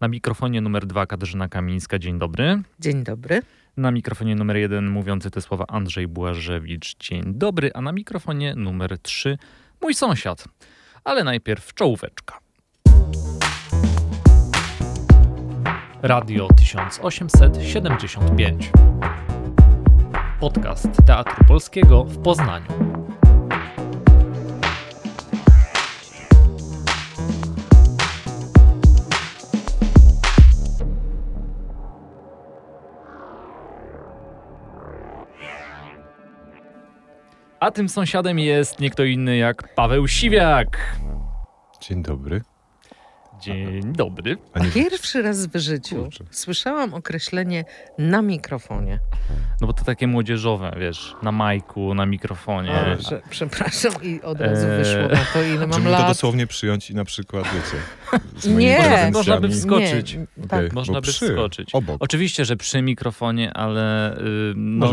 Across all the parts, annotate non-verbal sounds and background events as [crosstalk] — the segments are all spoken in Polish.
Na mikrofonie numer dwa Katarzyna Kamińska, dzień dobry. Dzień dobry. Na mikrofonie numer jeden mówiący te słowa Andrzej Błażewicz, dzień dobry. A na mikrofonie numer trzy mój sąsiad. Ale najpierw czołóweczka. Radio 1875. Podcast Teatru Polskiego w Poznaniu. A tym sąsiadem jest nie kto inny jak Paweł Siwiak. Dzień dobry. Dzień dobry. Pierwszy raz w życiu Kurczę. słyszałam określenie na mikrofonie. No bo to takie młodzieżowe, wiesz, na majku, na mikrofonie. A, że, przepraszam i od razu eee. wyszło na to, ile mam Czy lat. to dosłownie przyjąć i na przykład, wiecie, Nie, można by wskoczyć. Nie, okay. tak. Można by przy, wskoczyć. Obok. Oczywiście, że przy mikrofonie, ale yy, no,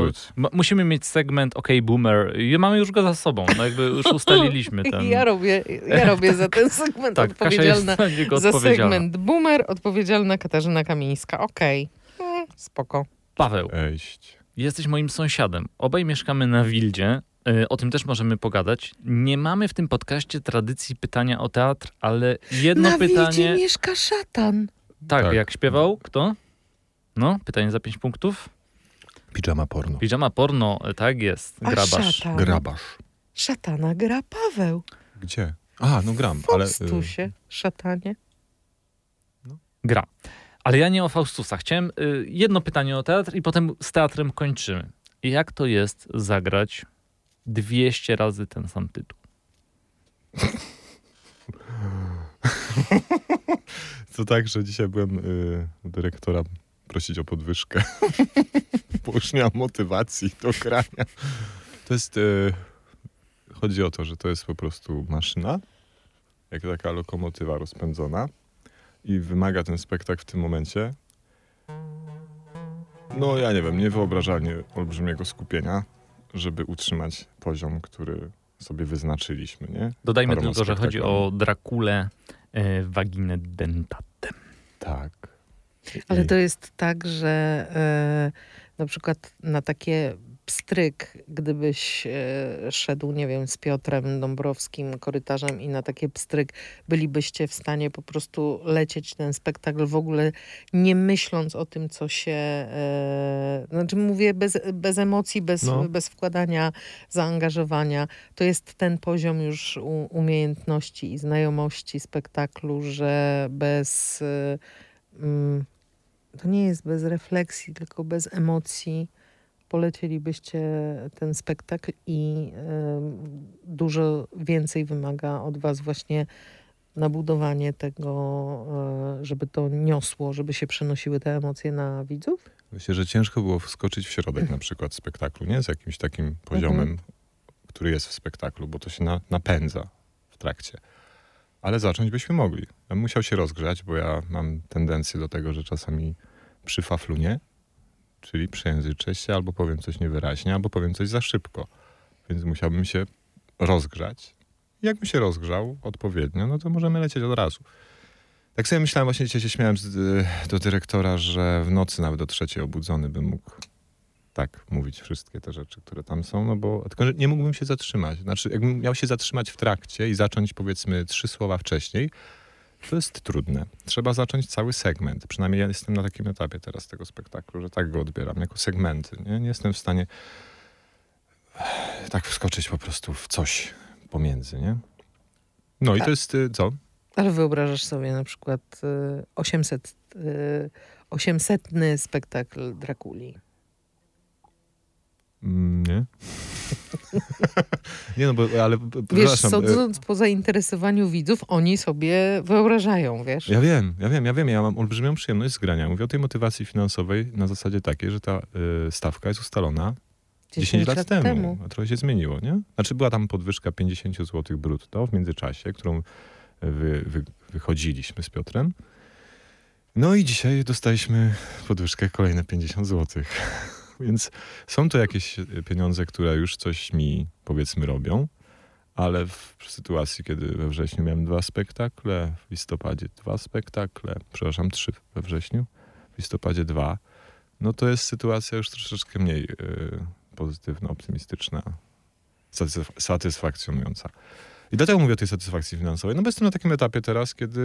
musimy mieć segment OK Boomer. I mamy już go za sobą, no jakby już ustaliliśmy [laughs] ten. Ja robię, ja robię za ten segment tak, odpowiedzialna za segment Boomer, odpowiedzialna Katarzyna Kamińska. Okej, okay. mm, spoko. Paweł. Jesteś moim sąsiadem. Obaj mieszkamy na Wildzie. Y, o tym też możemy pogadać. Nie mamy w tym podcaście tradycji pytania o teatr, ale jedno na pytanie. Na Wildzie mieszka szatan. Tak, tak, jak śpiewał? Kto? No, pytanie za pięć punktów. Pijama porno. Pijama porno, tak jest. Grabasz. Szatan. Grabasz. Szatana gra Paweł. Gdzie? A, no gram, w ale... Faustusie, szatanie. No. Gra. Ale ja nie o Faustusa. Chciałem y, jedno pytanie o teatr i potem z teatrem kończymy. Jak to jest zagrać 200 razy ten sam tytuł? [laughs] To tak, że dzisiaj byłem y, dyrektora prosić o podwyżkę, [laughs] bo już nie mam motywacji do grania. To jest... Y, chodzi o to, że to jest po prostu maszyna, jak taka lokomotywa rozpędzona i wymaga ten spektakl w tym momencie, no ja nie wiem, niewyobrażalnie olbrzymiego skupienia, żeby utrzymać poziom, który sobie wyznaczyliśmy, nie? Dodajmy Paroma tylko, że chodzi o Drakulę e, waginę dentatem. Tak. Ale to jest tak, że e, na przykład na takie pstryk, gdybyś e, szedł, nie wiem, z Piotrem Dąbrowskim korytarzem i na takie pstryk bylibyście w stanie po prostu lecieć ten spektakl w ogóle nie myśląc o tym, co się... E, znaczy mówię bez, bez emocji, bez, no. bez wkładania zaangażowania. To jest ten poziom już umiejętności i znajomości spektaklu, że bez... E, mm, to nie jest bez refleksji, tylko bez emocji polecielibyście ten spektakl i dużo więcej wymaga od was właśnie nabudowanie tego, y, żeby to niosło, żeby się przenosiły te emocje na widzów? Myślę, że ciężko było wskoczyć w środek na przykład spektaklu, nie? Z jakimś takim poziomem, mhm. który jest w spektaklu, bo to się na, napędza w trakcie. Ale zacząć byśmy mogli. Ja musiał się rozgrzać, bo ja mam tendencję do tego, że czasami przy faflunie czyli przejęzyczę się, albo powiem coś niewyraźnie, albo powiem coś za szybko. Więc musiałbym się rozgrzać. Jakbym się rozgrzał odpowiednio, no to możemy lecieć od razu. Tak sobie myślałem, właśnie dzisiaj się śmiałem z, y, do dyrektora, że w nocy nawet do trzeciej obudzony bym mógł tak mówić wszystkie te rzeczy, które tam są, no bo tylko, że nie mógłbym się zatrzymać. Znaczy, jakbym miał się zatrzymać w trakcie i zacząć powiedzmy trzy słowa wcześniej, to jest trudne. Trzeba zacząć cały segment. Przynajmniej ja jestem na takim etapie teraz tego spektaklu, że tak go odbieram, jako segmenty. Nie, nie jestem w stanie tak wskoczyć po prostu w coś pomiędzy, nie? No i to jest y, co? Ale wyobrażasz sobie na przykład 800, y, 800 y, spektakl Drakuli. Mm, nie? [laughs] nie no, bo, ale Wiesz, sądząc po zainteresowaniu widzów, oni sobie wyobrażają, wiesz? Ja wiem, ja wiem, ja wiem. Ja mam olbrzymią przyjemność z grania. Mówię o tej motywacji finansowej na zasadzie takiej, że ta y, stawka jest ustalona 10, 10 lat, lat temu. temu. A trochę się zmieniło, nie? Znaczy była tam podwyżka 50 zł brutto w międzyczasie, którą wy, wy, wychodziliśmy z Piotrem. No i dzisiaj dostaliśmy podwyżkę kolejne 50 zł. Więc są to jakieś e, pieniądze, które już coś mi powiedzmy robią, ale w sytuacji, kiedy we wrześniu miałem dwa spektakle, w listopadzie dwa spektakle, przepraszam, trzy we wrześniu, w listopadzie dwa, no to jest sytuacja już troszeczkę mniej y, pozytywna, optymistyczna, satysf- satysfakcjonująca. I dlatego mówię o tej satysfakcji finansowej. No bo jestem na takim etapie teraz, kiedy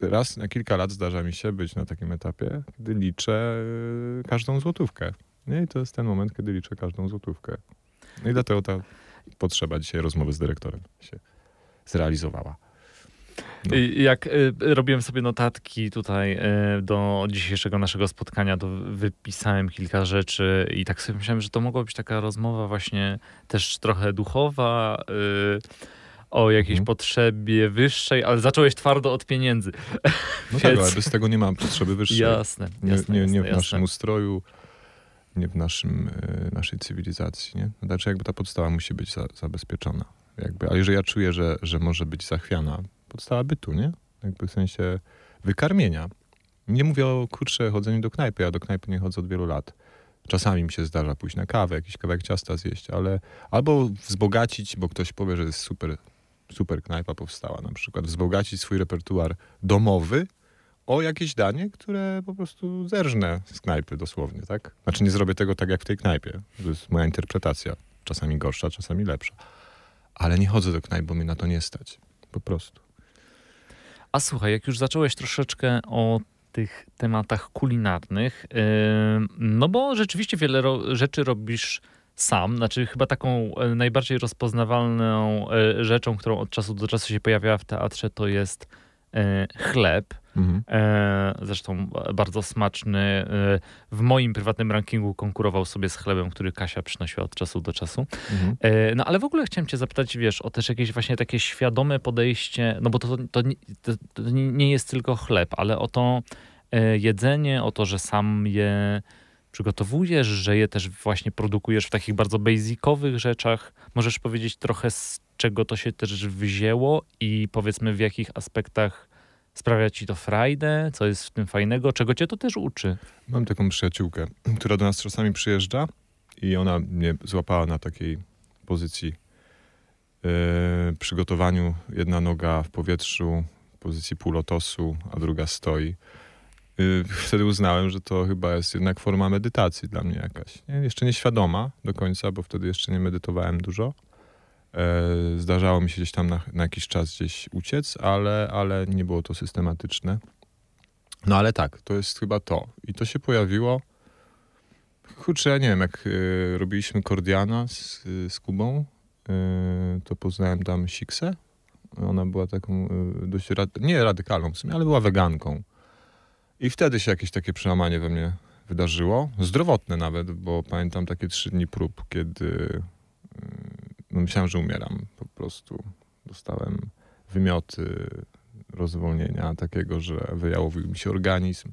raz na kilka lat zdarza mi się być na takim etapie, kiedy liczę y, każdą złotówkę. Nie? I to jest ten moment, kiedy liczę każdą złotówkę. No i dlatego ta potrzeba dzisiaj rozmowy z dyrektorem się zrealizowała. No. Jak y, robiłem sobie notatki tutaj y, do dzisiejszego naszego spotkania, to wypisałem kilka rzeczy i tak sobie myślałem, że to mogła być taka rozmowa właśnie też trochę duchowa, y, o jakiejś Mhm. potrzebie wyższej, ale zacząłeś twardo od pieniędzy. No [laughs] tak, Więc- ale bez tego nie mam potrzeby wyższej. Jasne, Nie, jasne, nie, jasne, nie w jasne. naszym ustroju, nie w naszym, e, naszej cywilizacji. Nie? Znaczy jakby ta podstawa musi być za, zabezpieczona. Jakby, ale jeżeli ja czuję, że, że może być zachwiana, podstawa bytu, nie? Jakby w sensie wykarmienia. Nie mówię o kurczę chodzeniu do knajpy. Ja do knajpy nie chodzę od wielu lat. Czasami mi się zdarza pójść na kawę, jakiś kawałek ciasta zjeść, ale albo wzbogacić, bo ktoś powie, że jest super, super knajpa powstała na przykład, wzbogacić swój repertuar domowy o jakieś danie, które po prostu zerżnę z knajpy dosłownie, tak? Znaczy nie zrobię tego tak jak w tej knajpie. To jest moja interpretacja. Czasami gorsza, czasami lepsza. Ale nie chodzę do knajp, bo mnie na to nie stać. Po prostu. A słuchaj, jak już zacząłeś troszeczkę o tych tematach kulinarnych, no bo rzeczywiście wiele ro- rzeczy robisz sam, znaczy chyba taką e, najbardziej rozpoznawalną e, rzeczą, którą od czasu do czasu się pojawiała w teatrze, to jest e, chleb. Mhm. Zresztą bardzo smaczny. W moim prywatnym rankingu konkurował sobie z chlebem, który Kasia przynosiła od czasu do czasu. Mhm. No ale w ogóle chciałem cię zapytać, wiesz, o też jakieś właśnie takie świadome podejście, no bo to, to, nie- to, to nie jest tylko chleb, ale o to jedzenie, o to, że sam je przygotowujesz, że je też właśnie produkujesz w takich bardzo basicowych rzeczach. Możesz powiedzieć trochę z czego to się też wzięło i powiedzmy w jakich aspektach sprawia ci to frajdę, co jest w tym fajnego, czego cię to też uczy. Mam taką przyjaciółkę, która do nas czasami przyjeżdża i ona mnie złapała na takiej pozycji e, przygotowaniu. Jedna noga w powietrzu, pozycji półlotosu, a druga stoi. E, wtedy uznałem, że to chyba jest jednak forma medytacji dla mnie jakaś. Nie? Jeszcze nieświadoma do końca, bo wtedy jeszcze nie medytowałem dużo. E, zdarzało mi się gdzieś tam na, na jakiś czas gdzieś uciec, ale, ale nie było to systematyczne. No ale tak, to jest chyba to. I to się pojawiło. Kurczę, ja nie wiem, jak y, robiliśmy Kordiana z, y, z Kubą, y, to poznałem tam Siksę. Ona była taką y, dość, rad, nie radykalną w sumie, ale była weganką. I wtedy się jakieś takie przełamanie we mnie wydarzyło. Zdrowotne nawet, bo pamiętam takie trzy dni prób, kiedy y, no myślałem, że umieram. Po prostu dostałem wymioty, rozwolnienia takiego, że wyjałowił mi się organizm.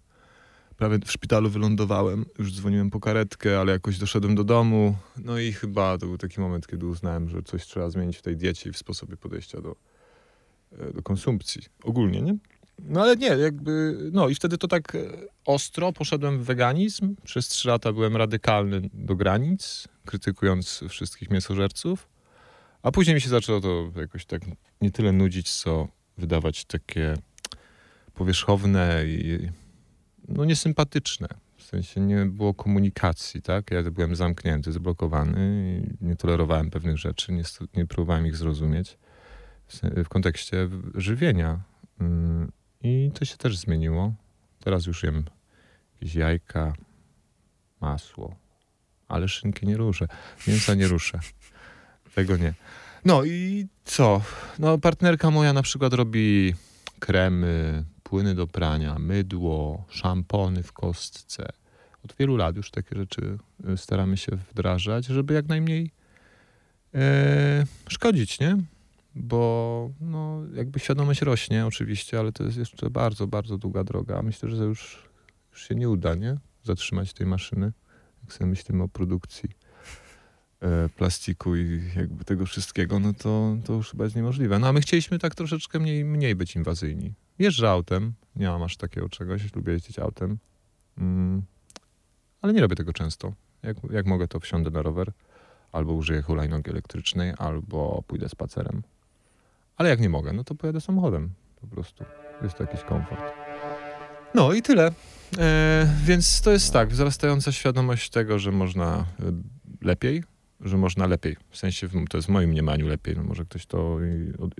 Prawie w szpitalu wylądowałem, już dzwoniłem po karetkę, ale jakoś doszedłem do domu. No i chyba to był taki moment, kiedy uznałem, że coś trzeba zmienić w tej diecie i w sposobie podejścia do, e, do konsumpcji. Ogólnie, nie? No ale nie, jakby, no i wtedy to tak e, ostro poszedłem w weganizm. Przez trzy lata byłem radykalny do granic, krytykując wszystkich mięsożerców. A później mi się zaczęło to jakoś tak nie tyle nudzić, co wydawać takie powierzchowne i no niesympatyczne. W sensie nie było komunikacji, tak? Ja byłem zamknięty, zblokowany nie tolerowałem pewnych rzeczy, nie, nie próbowałem ich zrozumieć w, w kontekście żywienia. I to się też zmieniło. Teraz już jem jakieś jajka, masło, ale szynki nie ruszę, mięsa nie ruszę. Tego nie. No i co? No partnerka moja na przykład robi kremy, płyny do prania, mydło, szampony w kostce. Od wielu lat już takie rzeczy y, staramy się wdrażać, żeby jak najmniej e, szkodzić, nie? Bo no, jakby świadomość rośnie oczywiście, ale to jest jeszcze bardzo, bardzo długa droga. Myślę, że już, już się nie uda, nie? Zatrzymać tej maszyny, jak sobie myślimy o produkcji e, plastiku i jakby tego wszystkiego, no to, to już chyba jest niemożliwe. No a my chcieliśmy tak troszeczkę mniej, mniej być inwazyjni. Jeżdżę autem, nie mam aż takiego czegoś, lubię jeździć autem, mm, ale nie robię tego często. Jak, jak mogę, to wsiądę na rower albo użyję hulajnogi elektrycznej, albo pójdę spacerem. Ale jak nie mogę, no to pojadę samochodem po prostu. Jest to jakiś komfort. No i tyle. E, więc to jest tak, wzrastająca świadomość tego, że można e, lepiej, że można lepiej. W sensie, to jest w moim mniemaniu lepiej, no może ktoś to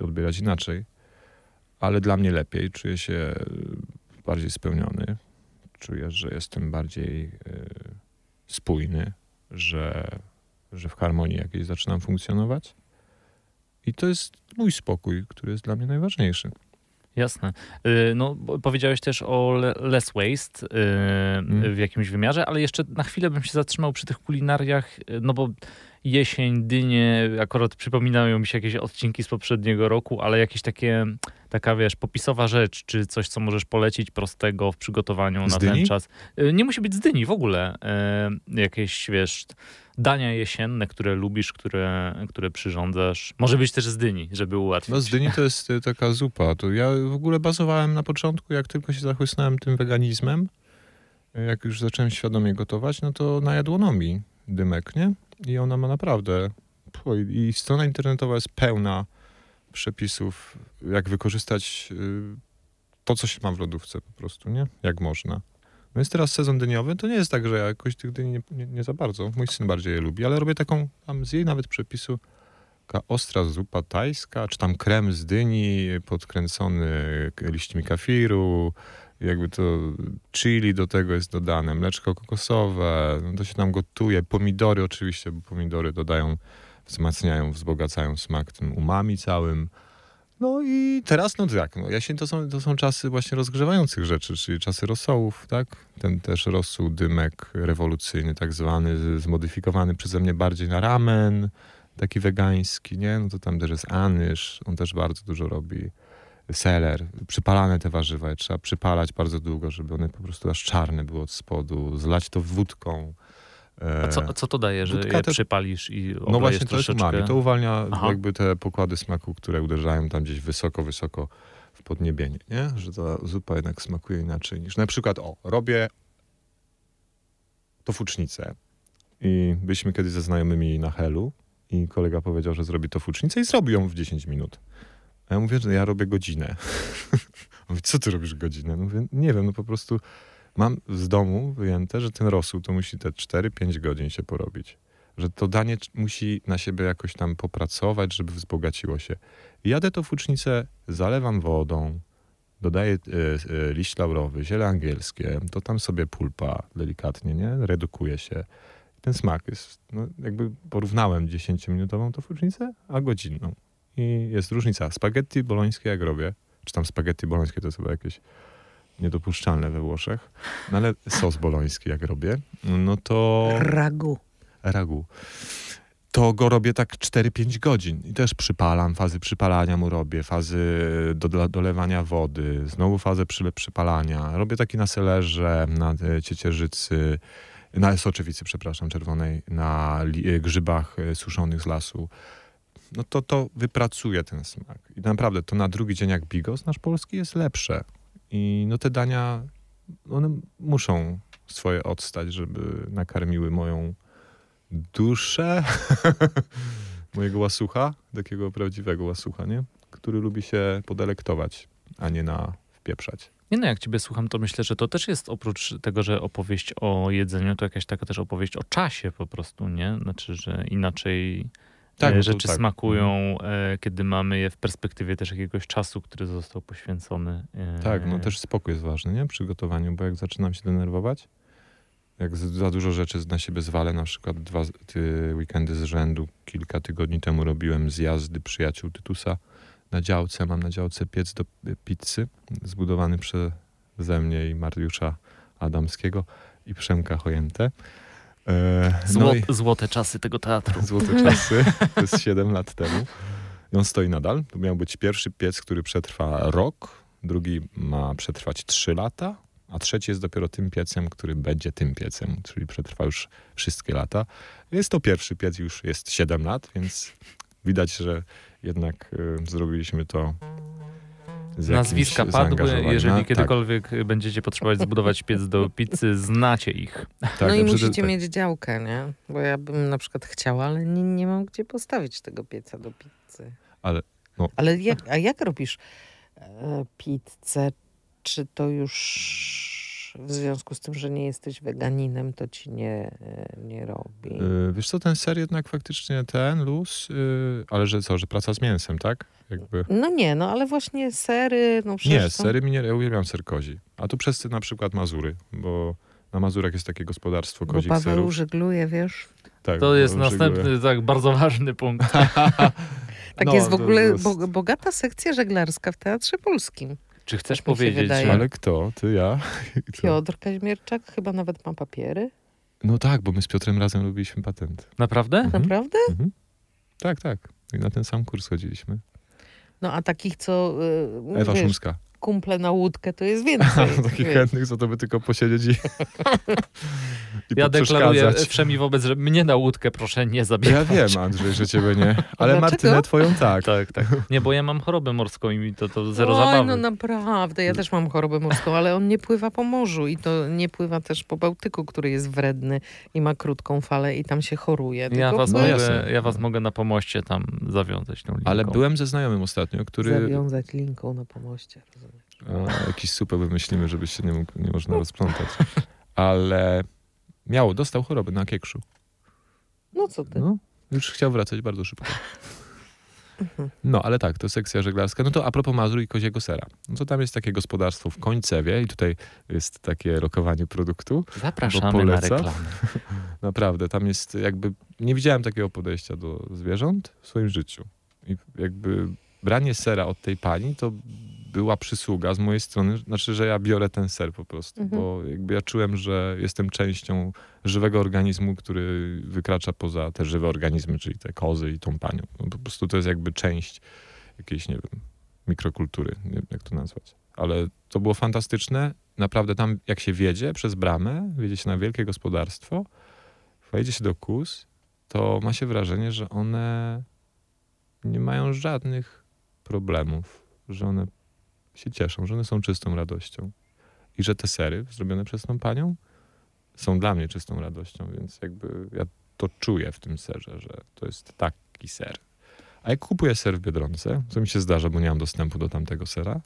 odbierać inaczej, ale dla mnie lepiej. Czuję się e, bardziej spełniony. Czuję, że jestem bardziej e, spójny, że, że w harmonii jakiejś zaczynam funkcjonować. I to jest mój spokój, który jest dla mnie najważniejszy. Jasne. Y, no, powiedziałeś też o less waste mm. w jakimś wymiarze, ale jeszcze na chwilę bym się zatrzymał przy tych kulinariach, y, no bo jesień, dynie, akurat przypominają mi się jakieś odcinki z poprzedniego roku, ale jakieś takie, taka wiesz, popisowa rzecz, czy coś, co możesz polecić prostego w przygotowaniu z na dyni? ten czas. Nie musi być z dyni w ogóle. Jakieś, wiesz dania jesienne, które lubisz, które, które przyrządzasz. Może być też z dyni, żeby ułatwić. No z dyni to jest y, taka zupa. To ja w ogóle bazowałem na początku, jak tylko się zachłysnąłem tym weganizmem, jak już zacząłem świadomie gotować, no to na jadłonomii dymek, nie? I ona ma naprawdę... I strona internetowa jest pełna przepisów, jak wykorzystać y, to, co się ma w lodówce po prostu, nie? Jak można. No jest teraz sezon dyniowy, to nie jest tak, że ja jakoś tych dyni nie, nie, nie, za bardzo. Mój syn bardziej je lubi, ale robię taką, tam z jej nawet przepisu, taka ostra zupa tajska, czy tam krem z dyni podkręcony liśćmi kafiru, jakby to chili do tego jest dodane, mleczko kokosowe, no to się tam gotuje, pomidory oczywiście, bo pomidory dodają, wzmacniają, wzbogacają smak tym umami całym. No i teraz, no tak, no jesień to są, to są czasy właśnie rozgrzewających rzeczy, czyli czasy rosołów, tak? Ten też rosół, dymek rewolucyjny tak zwany, zmodyfikowany przeze mnie bardziej na ramen, taki wegański, nie? No to tam też jest anyż, on też bardzo dużo robi. Seler, przypalane te warzywa, trzeba przypalać bardzo długo, żeby one po prostu aż czarne były od spodu, zlać to wódką, a co, co to daje, że je przypalisz i No właśnie, to jest umami. To uwalnia Aha. jakby te pokłady smaku, które uderzają tam gdzieś wysoko, wysoko w podniebienie, nie? Że ta zupa jednak smakuje inaczej niż... Na przykład, o, robię tofucznicę i byliśmy kiedyś ze znajomymi na Helu i kolega powiedział, że zrobi tofucznicę i zrobił ją w 10 minut. A ja mówię, że ja robię godzinę. [laughs] Mówi, co ty robisz godzinę? No mówię, nie wiem, no po prostu mam z domu wyjęte, że ten rosół to musi te 4-5 godzin się porobić. Że to danie musi na siebie jakoś tam popracować, żeby wzbogaciło się. Jadę to fucznicę, zalewam wodą, dodaję y, y, liść laurowy, ziele angielskie, to tam sobie pulpa delikatnie, nie? Redukuje się. Ten smak jest, no, jakby porównałem 10-minutową to fucznicę, a godzinną. I jest różnica. Spaghetti bolońskie jak robię, czy tam spaghetti bolońskie to jest chyba jakieś niedopuszczalne we Włoszech. No ale sos boloński jak robię, no to... Ragu. Ragu. To go robię tak 4-5 godzin. I też przypalam, fazy przypalania mu robię, fazy do, dolewania wody, znowu fazę przy, przypalania. Robię taki na selerze, na e, ciecierzycy, na soczewicy, przepraszam, czerwonej, na grzybach e, suszonych z lasu. No to to wypracuje ten smak. I naprawdę to na drugi dzień jak bigos nasz polski jest lepsze. I no te dania, one muszą swoje odstać, żeby nakarmiły moją duszę, [laughs] mojego łasucha, takiego prawdziwego łasucha, nie? Który lubi się podelektować, a nie na wpieprzać. Nie no, jak ciebie słucham, to myślę, że to też jest oprócz tego, że opowieść o jedzeniu, to jakaś taka też opowieść o czasie po prostu, nie? Znaczy, że inaczej tak, e, rzeczy tak. smakują, mhm. e, kiedy mamy je w perspektywie też jakiegoś czasu, który został poświęcony. E, tak, no też spokój jest ważny, nie? Przy gotowaniu, bo jak zaczynam się denerwować, jak za dużo rzeczy na siebie zwalę, na przykład dwa weekendy z rzędu, kilka tygodni temu robiłem zjazdy przyjaciół Tytusa na działce. Mam na działce piec do pizzy, zbudowany przeze mnie i Mariusza Adamskiego i Przemka Chojęte. E, no i, złote czasy tego teatru. Złote [laughs] czasy, to jest 7 lat temu. I on stoi nadal. To miał być pierwszy piec, który przetrwa rok, drugi ma przetrwać 3 lata, a trzeci jest dopiero tym piecem, który będzie tym piecem, czyli przetrwa już wszystkie lata. Jest to pierwszy piec, już jest 7 lat, więc widać, że jednak y, zrobiliśmy to Nazwiska padły, jeżeli No, kiedykolwiek będziecie potrzebować zbudować piec do pizzy, znacie ich. Tak, no tak, i musicie tak. mieć działkę, nie? Bo ja bym na przykład chciała, ale nie, nie mam gdzie postawić tego pieca do pizzy. Ale, no. Ale jak, a jak robisz e, pizzę? Czy to już w związku z tym, że nie jesteś weganinem, to ci nie, e, nie robi? Yy, wiesz co, ten ser jednak faktycznie ten, luz, yy, ale że co, że praca z mięsem, tak? Jakby... No nie, no ale właśnie sery, no przecież Nie, są- sery mi nie, ja uwielbiam ser kozi. A tu przez na przykład Mazury, bo na Mazurach jest takie gospodarstwo Bo kozich Paweł serów. żegluje, wiesz? Tak, To jest następny, tak, bardzo ważny punkt. [laughs] Tak No, jest w to ogóle jest- bo, bogata sekcja żeglarska w Teatrze Polskim. Czy chcesz Tak powiedzieć. Ale kto? Ty, ja? [laughs] I co? Piotr Kaźmierczak chyba nawet ma papiery. No tak, bo my z Piotrem razem robiliśmy patent. Naprawdę? Mhm. Naprawdę? Mhm. Tak, tak. I na ten sam kurs chodziliśmy. No a takich, co y, Ewa wiesz, Szumska. kumple na łódkę, to jest [laughs] więcej. Takich wiesz. chętnych, co to by tylko posiedzieć i [laughs] Ja deklaruję wszemi wobec, że mnie na łódkę proszę nie zabierać. Ja wiem, Andrzej, że ciebie nie. Ale? Martynę twoją tak. Tak, tak. Nie, bo ja mam chorobę morską i mi to, to zero Oj, zabawy. no naprawdę, ja też mam chorobę morską, ale on nie pływa po morzu i to nie pływa też po Bałtyku, który jest wredny i ma krótką falę i tam się choruje. Ja was, No mogę, ja was mogę na pomoście tam zawiązać tą linką. Ale byłem ze znajomym ostatnio, który... Zawiązać linką na pomoście. rozumiesz? A, jakiś super wymyślimy, żeby się nie, mógł, nie można rozplątać. Ale miało, dostał chorobę na kiekszu. No co ty? No, już chciał wracać bardzo szybko. [laughs] No, ale tak, to sekcja żeglarska. No to a propos Mazur i koziego sera. No to tam jest takie gospodarstwo w Końcewie i tutaj jest takie lokowanie produktu. Zapraszamy na reklamę. [laughs] Naprawdę, tam jest jakby, nie widziałem takiego podejścia do zwierząt w swoim życiu. I jakby branie sera od tej pani to była przysługa z mojej strony, znaczy, że ja biorę ten ser po prostu, Mhm. bo jakby ja czułem, że jestem częścią żywego organizmu, który wykracza poza te żywe organizmy, czyli te kozy i tą panią. No, po prostu to jest jakby część jakiejś, nie wiem, mikrokultury, nie wiem jak to nazwać. Ale to było fantastyczne. Naprawdę tam, jak się wiedzie przez bramę, wiedzie się na wielkie gospodarstwo, wejdzie się do kus, to ma się wrażenie, że one nie mają żadnych problemów, że one się cieszą, że one są czystą radością. I że te sery zrobione przez tą panią są dla mnie czystą radością, więc jakby ja to czuję w tym serze, że to jest taki ser. A jak kupuję ser w Biedronce, co mi się zdarza, bo nie mam dostępu do tamtego sera,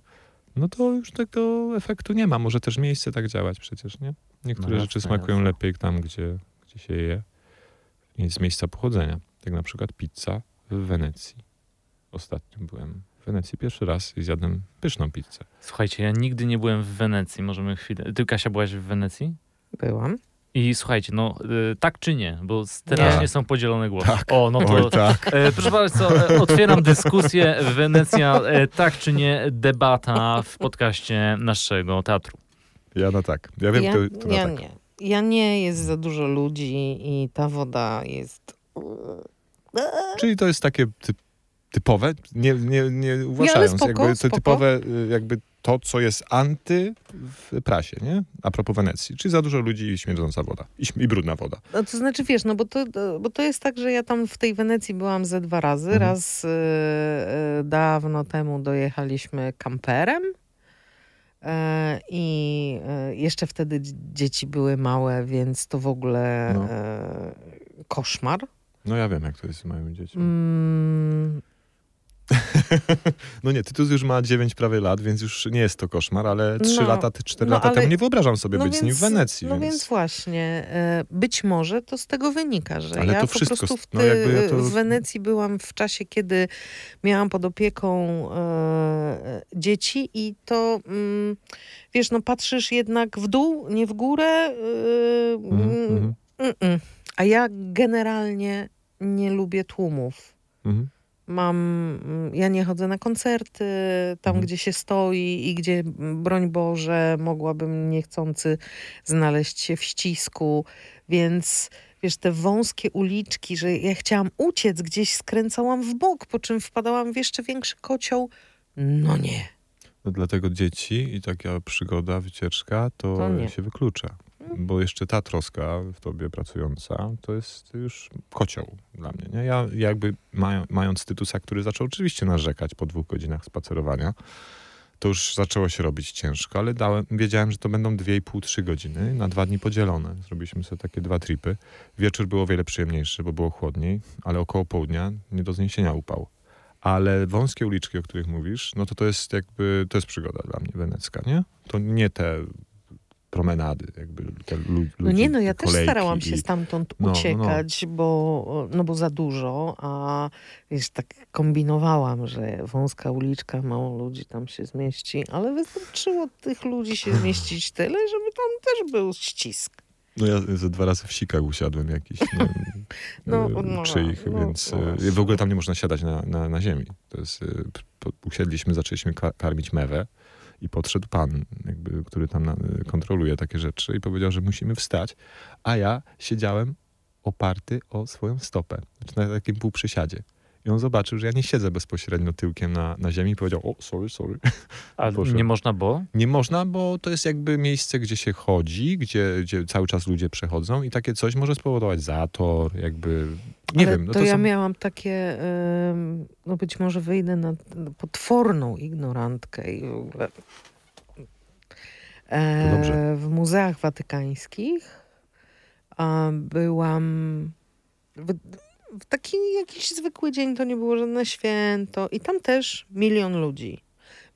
no to już tego efektu nie ma. Może też miejsce tak działać przecież, nie? Niektóre No rzeczy smakują jasne. lepiej tam, gdzie, gdzie się je z miejsca pochodzenia. Tak na przykład pizza w Wenecji. Ostatnio byłem Wenecji pierwszy raz i zjadłem pyszną pizzę. Słuchajcie, ja nigdy nie byłem w Wenecji. Możemy chwilę... Ty, Kasia, byłaś w Wenecji? Byłam. I słuchajcie, no y, tak czy nie? Bo strasznie Nie. są podzielone głosy. Tak. O, no to... Oj, tak. E, [laughs] proszę bardzo, e, otwieram dyskusję Wenecja, e, tak czy nie, debata w podcaście naszego teatru. Ja na tak. Ja wiem, ja, to, to na ja tak. nie. Ja nie, jest za dużo ludzi i ta woda jest... Czyli to jest takie ty, typowe, nie, nie, nie uważając, spoko, jakby to spoko. typowe, y, jakby to, co jest anty w prasie, nie? A propos Wenecji. Czyli za dużo ludzi i śmierdząca woda. I, i brudna woda. No to znaczy, wiesz, no bo to, bo to jest tak, że ja tam w tej Wenecji byłam ze dwa razy. Mhm. Raz y, y, dawno temu dojechaliśmy kamperem. E, I e, jeszcze wtedy dzi- dzieci były małe, więc to w ogóle No. e, koszmar. No ja wiem, jak to jest z moimi dziećmi. Mm, [laughs] No nie, Tytus już ma 9 prawie lat, więc już nie jest to koszmar, ale 3 No, lata, 4 no lata ale- temu nie wyobrażam sobie no być z nim w więc- Wenecji. No więc... więc właśnie, e, być może to z tego wynika, że Ale ja to po wszystko prostu w, no ty, jakby ja to- w Wenecji byłam w czasie, kiedy miałam pod opieką e, dzieci i to, mm, wiesz, no patrzysz jednak w dół, nie w górę. e, Mhm, mm, mhm, mm, mm. A ja generalnie nie lubię tłumów. mhm. Mam, ja nie chodzę na koncerty, tam Mhm. gdzie się stoi i gdzie, broń Boże, mogłabym niechcący znaleźć się w ścisku, więc wiesz, te wąskie uliczki, że ja chciałam uciec, gdzieś skręcałam w bok, po czym wpadałam w jeszcze większy kocioł. No nie. No dlatego dzieci i taka przygoda, wycieczka, to, To się wyklucza. Bo jeszcze ta troska w tobie pracująca, to jest już kocioł dla mnie. Nie? Ja jakby mają, mając Tytusa, który zaczął oczywiście narzekać po dwóch godzinach spacerowania, to już zaczęło się robić ciężko, ale dałem, wiedziałem, że to będą 2,5-3 godziny na dwa dni podzielone. Zrobiliśmy sobie takie dwa tripy. Wieczór był o wiele przyjemniejszy, bo było chłodniej, ale około południa nie do zniesienia upał. Ale wąskie uliczki, o których mówisz, no to to jest jakby, to jest przygoda dla mnie wenecka, nie? To nie te promenady, jakby te lu- ludzi, No nie, no ja też starałam się i- stamtąd no, no, no. uciekać, Bo, no bo za dużo, a wiesz, tak kombinowałam, że wąska uliczka, mało ludzi tam się zmieści, ale wystarczyło tych ludzi się [sighs] zmieścić tyle, żeby tam też był ścisk. No ja ze dwa razy w sikach usiadłem jakiś no, [laughs] No, e, no, przy ich, no, więc no, e, w ogóle tam nie można siadać na, na, na ziemi. To jest, e, usiedliśmy, zaczęliśmy ka- karmić mewę i podszedł pan, jakby, który tam kontroluje takie rzeczy i powiedział, że musimy wstać, a ja siedziałem oparty o swoją stopę, znaczy na takim półprzysiadzie. I on zobaczył, że ja nie siedzę bezpośrednio tyłkiem na, na ziemi i powiedział, o, sorry, sorry. A [laughs] Poszedł. nie można, bo? Nie można, bo to jest jakby miejsce, gdzie się chodzi, gdzie, gdzie cały czas ludzie przechodzą i takie coś może spowodować zator, jakby, nie Ale wiem. No to, to ja są... miałam takie, no być może wyjdę na potworną ignorantkę i w ogóle. E, w muzeach watykańskich a, byłam w, w taki jakiś zwykły dzień, to nie było żadne święto i tam też milion ludzi.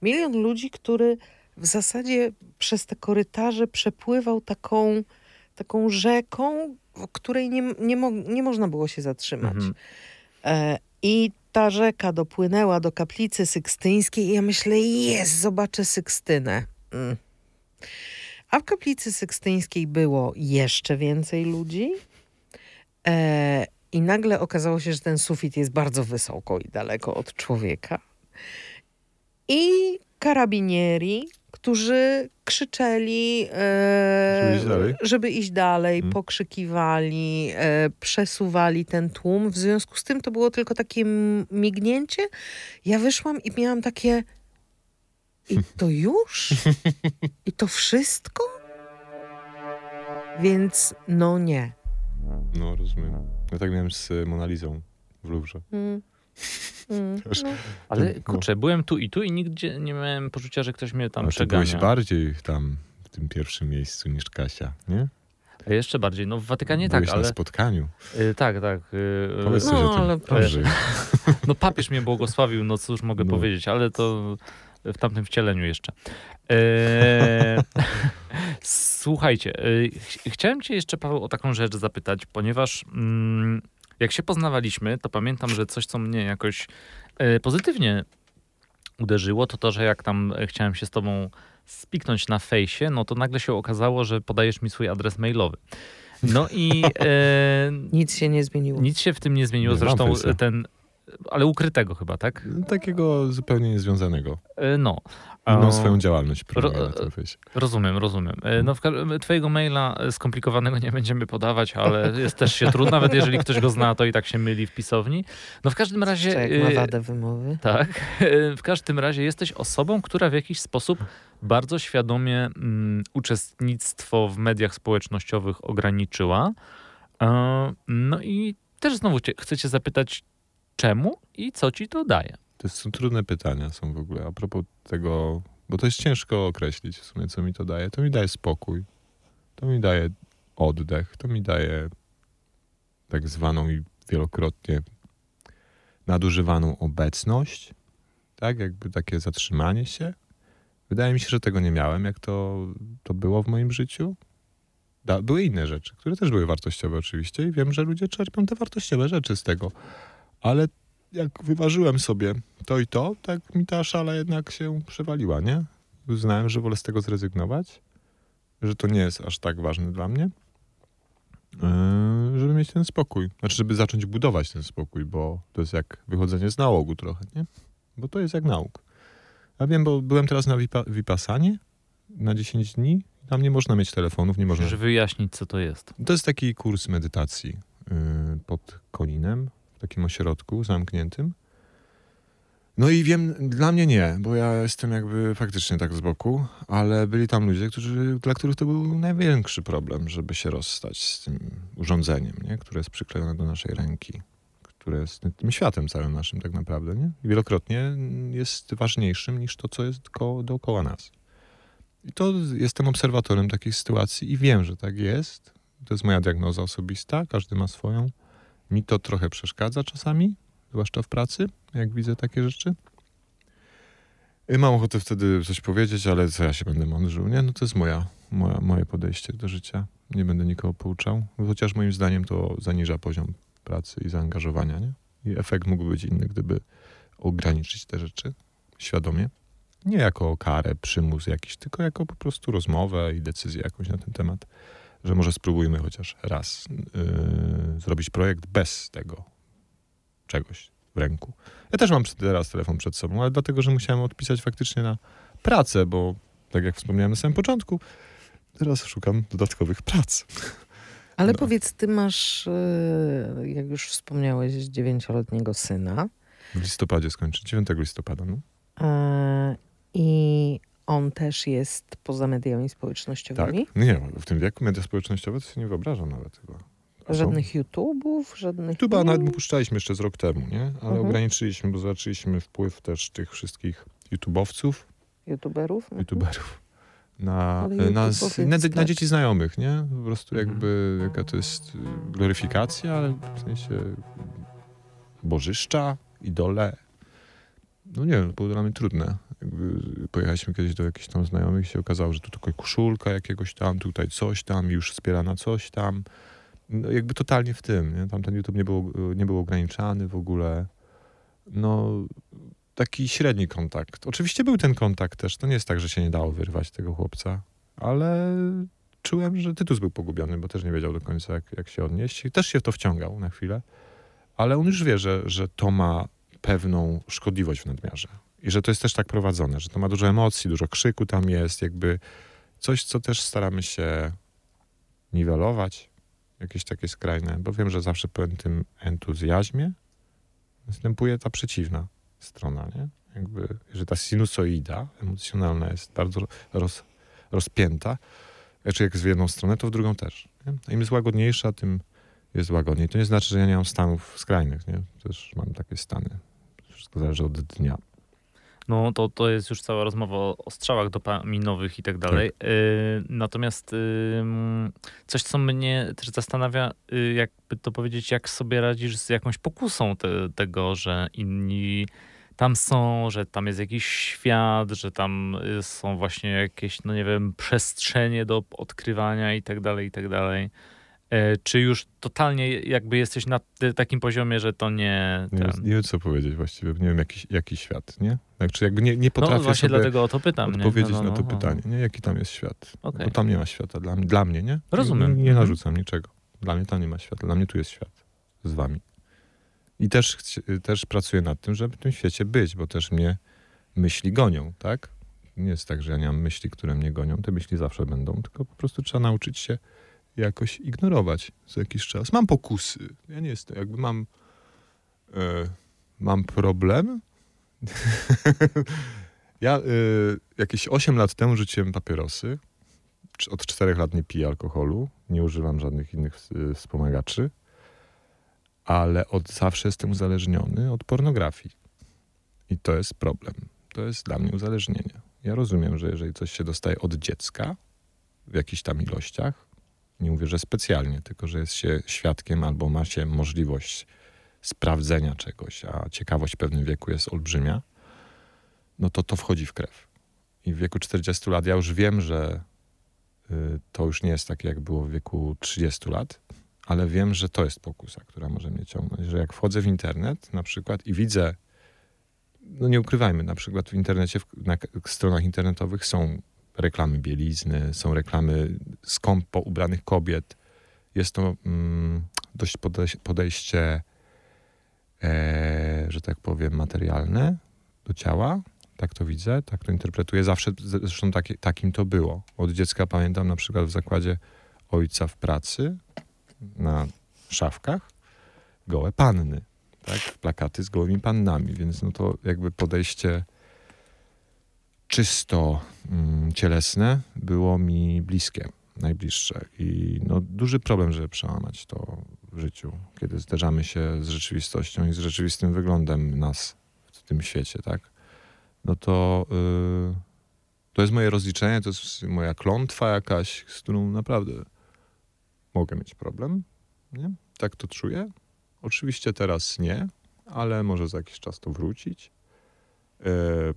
Milion ludzi, który w zasadzie przez te korytarze przepływał taką, taką rzeką, w której nie, nie, mo, nie można było się zatrzymać. Mhm. E, I ta rzeka dopłynęła do kaplicy sykstyńskiej i ja myślę, jest, zobaczę Sykstynę. Mm. A w kaplicy sykstyńskiej było jeszcze więcej ludzi. E, I nagle okazało się, że ten sufit jest bardzo wysoko i daleko od człowieka. I karabinieri, którzy krzyczeli, e, Żeby iść dalej? żeby iść dalej, Mm. pokrzykiwali, e, przesuwali ten tłum. W związku z tym to było tylko takie mignięcie. Ja wyszłam i miałam takie. I [laughs] to już? I to wszystko? Więc no nie. No, rozumiem. Ja tak miałem z e, Monalizą w Louvre. Mm. Mm. Też. No. Ale No. kurczę, byłem tu i tu i nigdzie nie miałem poczucia, że ktoś mnie tam Ale ty przegania. byłeś bardziej tam w tym pierwszym miejscu niż Kasia, nie? A Jeszcze bardziej. No w Watykanie Byłeś tak, na ale... spotkaniu. Y, tak, tak. y, Powiedz y, coś No, o tym. ale. [laughs] No papież mnie błogosławił, no cóż mogę No. powiedzieć, ale to w tamtym wcieleniu jeszcze. Eee, [laughs] słuchajcie, e, ch- chciałem cię jeszcze, Paweł, o taką rzecz zapytać, ponieważ mm, jak się poznawaliśmy, to pamiętam, że coś, co mnie jakoś e, pozytywnie uderzyło, to to, że jak tam e, chciałem się z tobą spiknąć na fejsie, no to nagle się okazało, że podajesz mi swój adres mailowy. No i e, [laughs] Nic się nie zmieniło. nic się w tym nie zmieniło. Nie, Zresztą ten, ale ukrytego chyba, tak? Takiego zupełnie niezwiązanego. E, No. Inną E, swoją działalność na tym fejsie. Rozumiem, rozumiem. E, No, twojego maila skomplikowanego nie będziemy podawać, ale jest też się trudno, nawet jeżeli ktoś go zna, to i tak się myli w pisowni. No w każdym razie... Jak ma wadę wymowy. Tak. W każdym razie jesteś osobą, która w jakiś sposób bardzo świadomie mm, uczestnictwo w mediach społecznościowych ograniczyła. No i też znowu cię, chcę cię zapytać, czemu i co ci to daje? To są trudne pytania są w ogóle. A propos tego, bo to jest ciężko określić w sumie, co mi to daje. To mi daje spokój. To mi daje oddech. To mi daje tak zwaną i wielokrotnie nadużywaną obecność. Tak, jakby takie zatrzymanie się. Wydaje mi się, że tego nie miałem, jak to, to było w moim życiu. Da, były inne rzeczy, które też były wartościowe oczywiście i wiem, że ludzie czerpią te wartościowe rzeczy z tego. Ale jak wyważyłem sobie to i to, tak mi ta szala jednak się przewaliła, nie? Uznałem, że wolę z tego zrezygnować, że to nie jest aż tak ważne dla mnie, yy, żeby mieć ten spokój. Znaczy, żeby zacząć budować ten spokój, bo to jest jak wychodzenie z nałogu trochę, nie? Bo to jest jak nauk. Ja wiem, bo byłem teraz na Vipa- Vipassanie na 10 dni. Tam nie można mieć telefonów, nie można Musisz wyjaśnić, co to jest. to jest taki kurs medytacji yy, pod Koninem, takim ośrodku zamkniętym. No i wiem, dla mnie nie, bo ja jestem jakby faktycznie tak z boku, ale byli tam ludzie, którzy, dla których to był największy problem, żeby się rozstać z tym urządzeniem, nie? które jest przyklejone do naszej ręki. które jest tym światem całym naszym tak naprawdę, nie? I wielokrotnie jest ważniejszym niż to, co jest ko- dookoła nas. I to jestem obserwatorem takiej sytuacji i wiem, że tak jest. To jest moja diagnoza osobista, każdy ma swoją. Mi to trochę przeszkadza czasami, zwłaszcza w pracy, jak widzę takie rzeczy. I mam ochotę wtedy coś powiedzieć, ale co ja się będę mądrzył? Nie, no to jest moja, moja, moje podejście do życia. Nie będę nikogo pouczał, chociaż moim zdaniem to zaniża poziom pracy i zaangażowania, nie? I efekt mógł być inny, gdyby ograniczyć te rzeczy świadomie. Nie jako karę, przymus jakiś, tylko jako po prostu rozmowę i decyzję jakąś na ten temat, że może spróbujmy chociaż raz yy, zrobić projekt bez tego czegoś w ręku. Ja też mam teraz telefon przed sobą, ale dlatego, że musiałem odpisać faktycznie na pracę, bo tak jak wspomniałem na samym początku, teraz szukam dodatkowych prac. Ale no. powiedz, ty masz, e, jak już wspomniałeś, dziewięcioletniego syna. W listopadzie skończy, 9 listopada. No. E, I on też jest poza mediami społecznościowymi? Tak, nie, w tym wieku media społecznościowe to sobie nie wyobrażam nawet chyba. Żadnych YouTube'ów, żadnych... YouTube'a nawet puszczaliśmy jeszcze z rok temu, nie? Ale mhm. ograniczyliśmy, bo zobaczyliśmy wpływ też tych wszystkich YouTube'owców. YouTuberów? Mhm. YouTuberów. Na, na, na, na, dzieci znajomych, nie? Po prostu mhm. jakby, jaka to jest gloryfikacja, ale w sensie bożyszcza, idole. No nie wiem, było dla mnie trudne. Jakby pojechaliśmy kiedyś do jakichś tam znajomych i się okazało, że tu tylko koszulka jakiegoś tam, tutaj coś tam, już wspiera na coś tam no jakby totalnie w tym. Nie? Tam ten YouTube nie był, nie był ograniczany w ogóle. No, taki średni kontakt. Oczywiście był ten kontakt też. To nie jest tak, że się nie dało wyrwać tego chłopca, ale czułem, że Tytus był pogubiony, bo też nie wiedział do końca, jak, jak się odnieść. I też się w to wciągał na chwilę, ale on już wie, że, że to ma pewną szkodliwość w nadmiarze. I że to jest też tak prowadzone, że to ma dużo emocji, dużo krzyku tam jest, jakby coś, co też staramy się niwelować jakieś takie skrajne, bo wiem, że zawsze po tym entuzjazmie następuje ta przeciwna strona, nie? Jakby, że ta sinusoida emocjonalna jest bardzo roz, rozpięta, znaczy jak w jedną stronę, to w drugą też. Nie? Im jest łagodniejsza, tym jest łagodniej. To nie znaczy, że ja nie mam stanów skrajnych, nie? Też mam takie stany. Wszystko zależy od dnia no to, to jest już cała rozmowa o strzałach dopaminowych i tak dalej. Tak. Y, natomiast y, coś, co mnie też zastanawia, y, jakby to powiedzieć, jak sobie radzisz z jakąś pokusą te, tego, że inni tam są, że tam jest jakiś świat, że tam są właśnie jakieś, no nie wiem, przestrzenie do odkrywania i tak dalej, i tak dalej. E, czy już totalnie jakby jesteś na takim poziomie, że to nie... Ten... Nie, nie wiem, co powiedzieć właściwie. Nie wiem, jaki, jaki świat, nie? Znaczy jakby nie, nie potrafię no, właśnie dlatego o to pytam, odpowiedzieć no, no, no, na to no, pytanie, nie? Jaki tam jest świat. Okay. Bo tam nie ma świata dla, dla mnie, nie? Rozumiem. Nie, nie mhm. narzucam niczego. Dla mnie tam nie ma świata. Dla mnie tu jest świat. Z wami. I też, też pracuję nad tym, żeby w tym świecie być, bo też mnie myśli gonią, tak? Nie jest tak, że ja nie mam myśli, które mnie gonią. Te myśli zawsze będą, tylko po prostu trzeba nauczyć się jakoś ignorować za jakiś czas. Mam pokusy. Ja nie jestem, jakby mam e, mam problem. [laughs] ja e, jakieś 8 lat temu rzuciłem papierosy. Od 4 lat nie piję alkoholu. Nie używam żadnych innych e, wspomagaczy. Ale od zawsze jestem uzależniony od pornografii. I to jest problem. To jest dla mnie uzależnienie. Ja rozumiem, że jeżeli coś się dostaje od dziecka w jakichś tam ilościach, nie mówię, że specjalnie, tylko że jest się świadkiem albo ma się możliwość sprawdzenia czegoś, a ciekawość w pewnym wieku jest olbrzymia, no to to wchodzi w krew. I w wieku 40 lat ja już wiem, że y, to już nie jest takie, jak było w wieku 30 lat, ale wiem, że to jest pokusa, która może mnie ciągnąć. Że jak wchodzę w internet na przykład i widzę, no nie ukrywajmy, na przykład w internecie, na stronach internetowych są reklamy bielizny, są reklamy skąpo ubranych kobiet. Jest to mm, dość podejście, e, że tak powiem, materialne do ciała. Tak to widzę, tak to interpretuję. Zawsze zresztą taki, takim to było. Od dziecka pamiętam na przykład w zakładzie ojca w pracy na szafkach gołe panny, tak? Plakaty z gołymi pannami, więc no to jakby podejście czysto mm, cielesne było mi bliskie, najbliższe. I no, duży problem, żeby przełamać to w życiu, kiedy zderzamy się z rzeczywistością i z rzeczywistym wyglądem nas w tym świecie, tak? No to yy, to jest moje rozliczenie, to jest moja klątwa jakaś, z którą naprawdę mogę mieć problem, nie? Tak to czuję. Oczywiście teraz nie, ale może za jakiś czas to wrócić. Yy,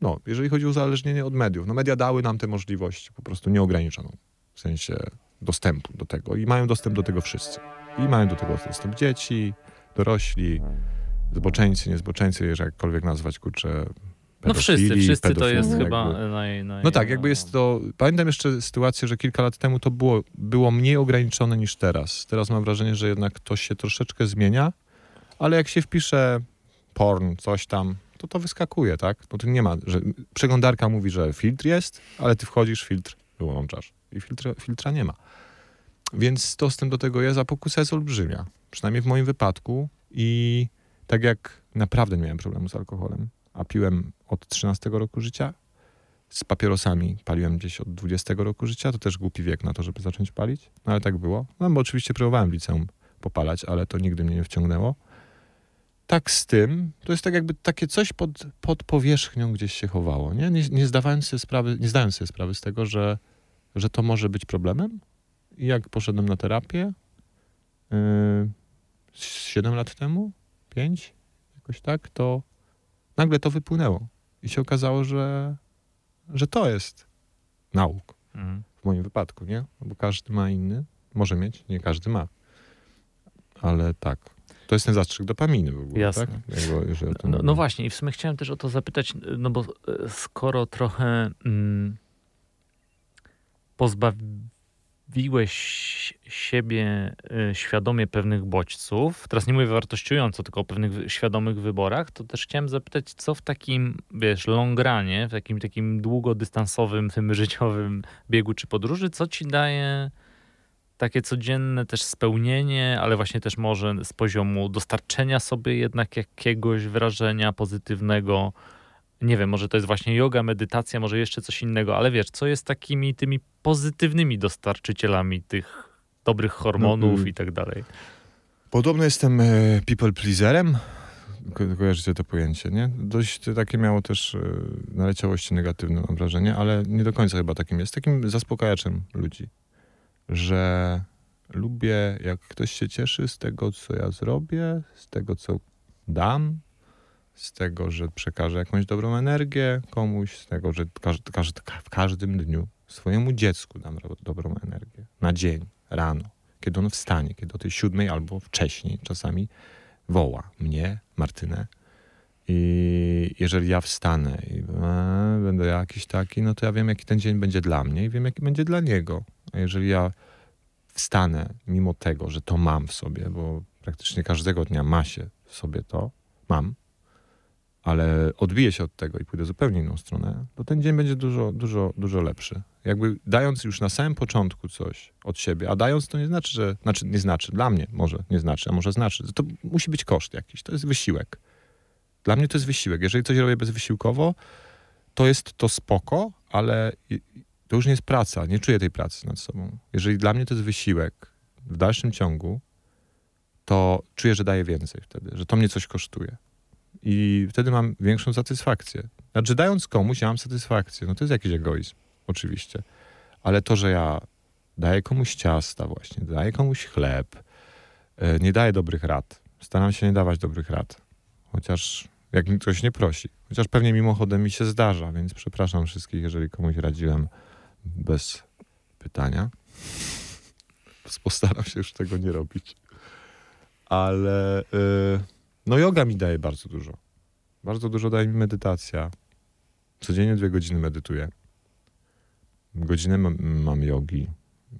no, jeżeli chodzi o uzależnienie od mediów, no media dały nam te możliwości po prostu nieograniczoną, w sensie dostępu do tego i mają dostęp do tego wszyscy. I mają do tego dostęp dzieci, dorośli, zboczeńcy, niezboczeńcy, jeżeli jakkolwiek nazwać, kurczę, no wszyscy, wszyscy to jest jakby. chyba naj, naj, No tak, jakby jest to... Pamiętam jeszcze sytuację, że kilka lat temu to było, było mniej ograniczone niż teraz. Teraz mam wrażenie, że jednak to się troszeczkę zmienia, ale jak się wpisze porn, coś tam, to to wyskakuje, tak? No to nie ma, że przeglądarka mówi, że filtr jest, ale ty wchodzisz, filtr wyłączasz i filtra, filtra nie ma. Więc dostęp do tego jest, a pokusa jest olbrzymia. Przynajmniej w moim wypadku i tak jak naprawdę nie miałem problemu z alkoholem, a piłem od 13 roku życia, z papierosami paliłem gdzieś od 20 roku życia, to też głupi wiek na to, żeby zacząć palić, no ale tak było. No bo oczywiście próbowałem w liceum popalać, ale to nigdy mnie nie wciągnęło tak z tym, to jest tak jakby takie coś pod, pod powierzchnią gdzieś się chowało, nie? Nie, nie zdawając sobie sprawy, nie zdając sobie sprawy z tego, że, że to może być problemem. I jak poszedłem na terapię yy, 7 lat temu, 5, jakoś tak, to nagle to wypłynęło. I się okazało, że, że to jest nauk. Mhm. W moim wypadku, nie? Bo każdy ma inny. Może mieć, nie każdy ma. Ale tak. To jest ten zastrzyk dopaminy w ogóle, Jasne. tak? no, no, właśnie i w sumie chciałem też o to zapytać, no bo e, skoro trochę mm, pozbawiłeś siebie y, świadomie pewnych bodźców, teraz nie mówię wartościująco, tylko o pewnych świadomych wyborach, to też chciałem zapytać, co w takim, wiesz, longranie, w takim takim długodystansowym, tym życiowym biegu czy podróży, co ci daje takie codzienne też spełnienie, ale właśnie też może z poziomu dostarczenia sobie jednak jakiegoś wrażenia pozytywnego. Nie wiem, może to jest właśnie yoga, medytacja, może jeszcze coś innego, ale wiesz, co jest takimi tymi pozytywnymi dostarczycielami tych dobrych hormonów no, i tak dalej. Podobno jestem e, people pleaserem. Ko kojarzycie to pojęcie, nie? Dość takie miało też e, naleciałości negatywne, mam wrażenie, ale nie do końca chyba takim jest. Takim zaspokajaczem ludzi że lubię, jak ktoś się cieszy z tego, co ja zrobię, z tego, co dam, z tego, że przekażę jakąś dobrą energię komuś, z tego, że w każdym dniu swojemu dziecku dam dobrą energię. Na dzień, rano, kiedy on wstanie, kiedy o tej siódmej albo wcześniej czasami woła mnie, Martynę. I jeżeli ja wstanę i będę jakiś taki, no to ja wiem, jaki ten dzień będzie dla mnie i wiem, jaki będzie dla niego. Jeżeli ja wstanę, mimo tego, że to mam w sobie, bo praktycznie każdego dnia ma się w sobie to, mam, ale odbiję się od tego i pójdę zupełnie inną stronę, to ten dzień będzie dużo, dużo, dużo lepszy. Jakby dając już na samym początku coś od siebie, a dając to nie znaczy, że, znaczy nie znaczy, dla mnie może nie znaczy, a może znaczy, to musi być koszt jakiś, to jest wysiłek. Dla mnie to jest wysiłek. Jeżeli coś robię bezwysiłkowo, to jest to spoko, ale to już nie jest praca, nie czuję tej pracy nad sobą. Jeżeli dla mnie to jest wysiłek w dalszym ciągu, to czuję, że daję więcej wtedy, że to mnie coś kosztuje. I wtedy mam większą satysfakcję. Znaczy, dając komuś, ja mam satysfakcję. No to jest jakiś egoizm, oczywiście. Ale to, że ja daję komuś ciasta właśnie, daję komuś chleb, e, nie daję dobrych rad. Staram się nie dawać dobrych rad. Chociaż jak mi ktoś nie prosi. Chociaż pewnie mimochodem mi się zdarza, więc przepraszam wszystkich, jeżeli komuś radziłem bez pytania. Postaram się już tego nie robić. Ale yy, no yoga mi daje bardzo dużo. Bardzo dużo daje mi medytacja. Codziennie dwie godziny medytuję. Godzinę mam, mam jogi,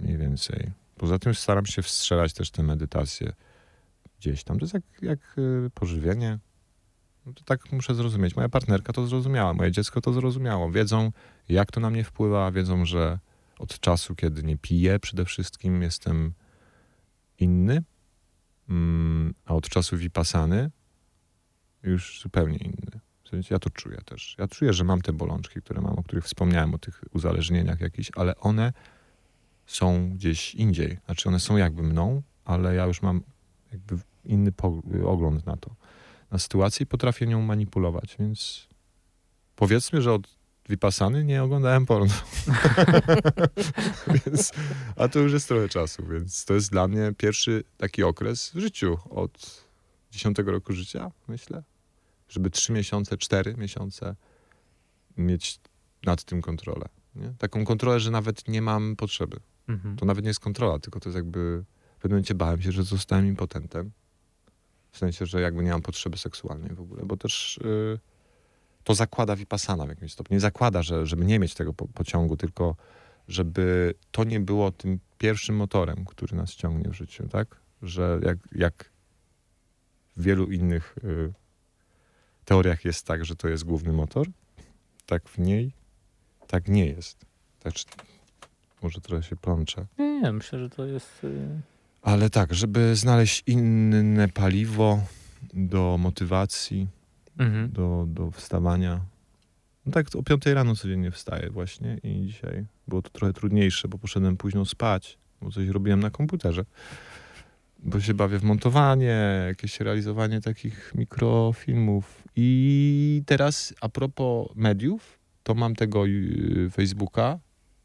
mniej więcej. Poza tym staram się wstrzelać też te medytacje gdzieś tam. To jest jak, jak yy, pożywienie. No to tak muszę zrozumieć. Moja partnerka to zrozumiała, moje dziecko to zrozumiało. Wiedzą, jak to na mnie wpływa, wiedzą, że od czasu, kiedy nie piję, przede wszystkim jestem inny, mm, a od czasu vipassany już zupełnie inny. W sensie ja to czuję też. Ja czuję, że mam te bolączki, które mam, o których wspomniałem, o tych uzależnieniach jakichś, ale one są gdzieś indziej. Znaczy one są jakby mną, ale ja już mam jakby inny ogląd na to, na sytuację i potrafię nią manipulować, więc powiedzmy, że od Vipassany nie oglądałem porno. [laughs] więc, a to już jest trochę czasu, więc to jest dla mnie pierwszy taki okres w życiu od dziesiątego roku życia, myślę, żeby trzy miesiące, cztery miesiące mieć nad tym kontrolę. Nie? Taką kontrolę, że nawet nie mam potrzeby. Mhm. To nawet nie jest kontrola, tylko to jest jakby w pewnym momencie bałem się, że zostałem impotentem. Sensie, że jakby nie mam potrzeby seksualnej w ogóle, bo też yy, to zakłada Vipassana w jakimś stopniu. Nie zakłada, że, żeby nie mieć tego po, pociągu, tylko żeby to nie było tym pierwszym motorem, który nas ciągnie w życiu, tak? Że jak, jak w wielu innych y, teoriach jest tak, że to jest główny motor, tak w niej tak nie jest. Tak, może trochę się plączę. Nie, nie, myślę, że to jest... Y, Ale tak, żeby znaleźć inne paliwo do motywacji, mhm. do, do wstawania. No tak o 5 rano codziennie wstaję właśnie i dzisiaj było to trochę trudniejsze, bo poszedłem późno spać, bo coś robiłem na komputerze. Bo się bawię w montowanie, jakieś realizowanie takich mikrofilmów. I teraz a propos mediów, to mam tego y, Facebooka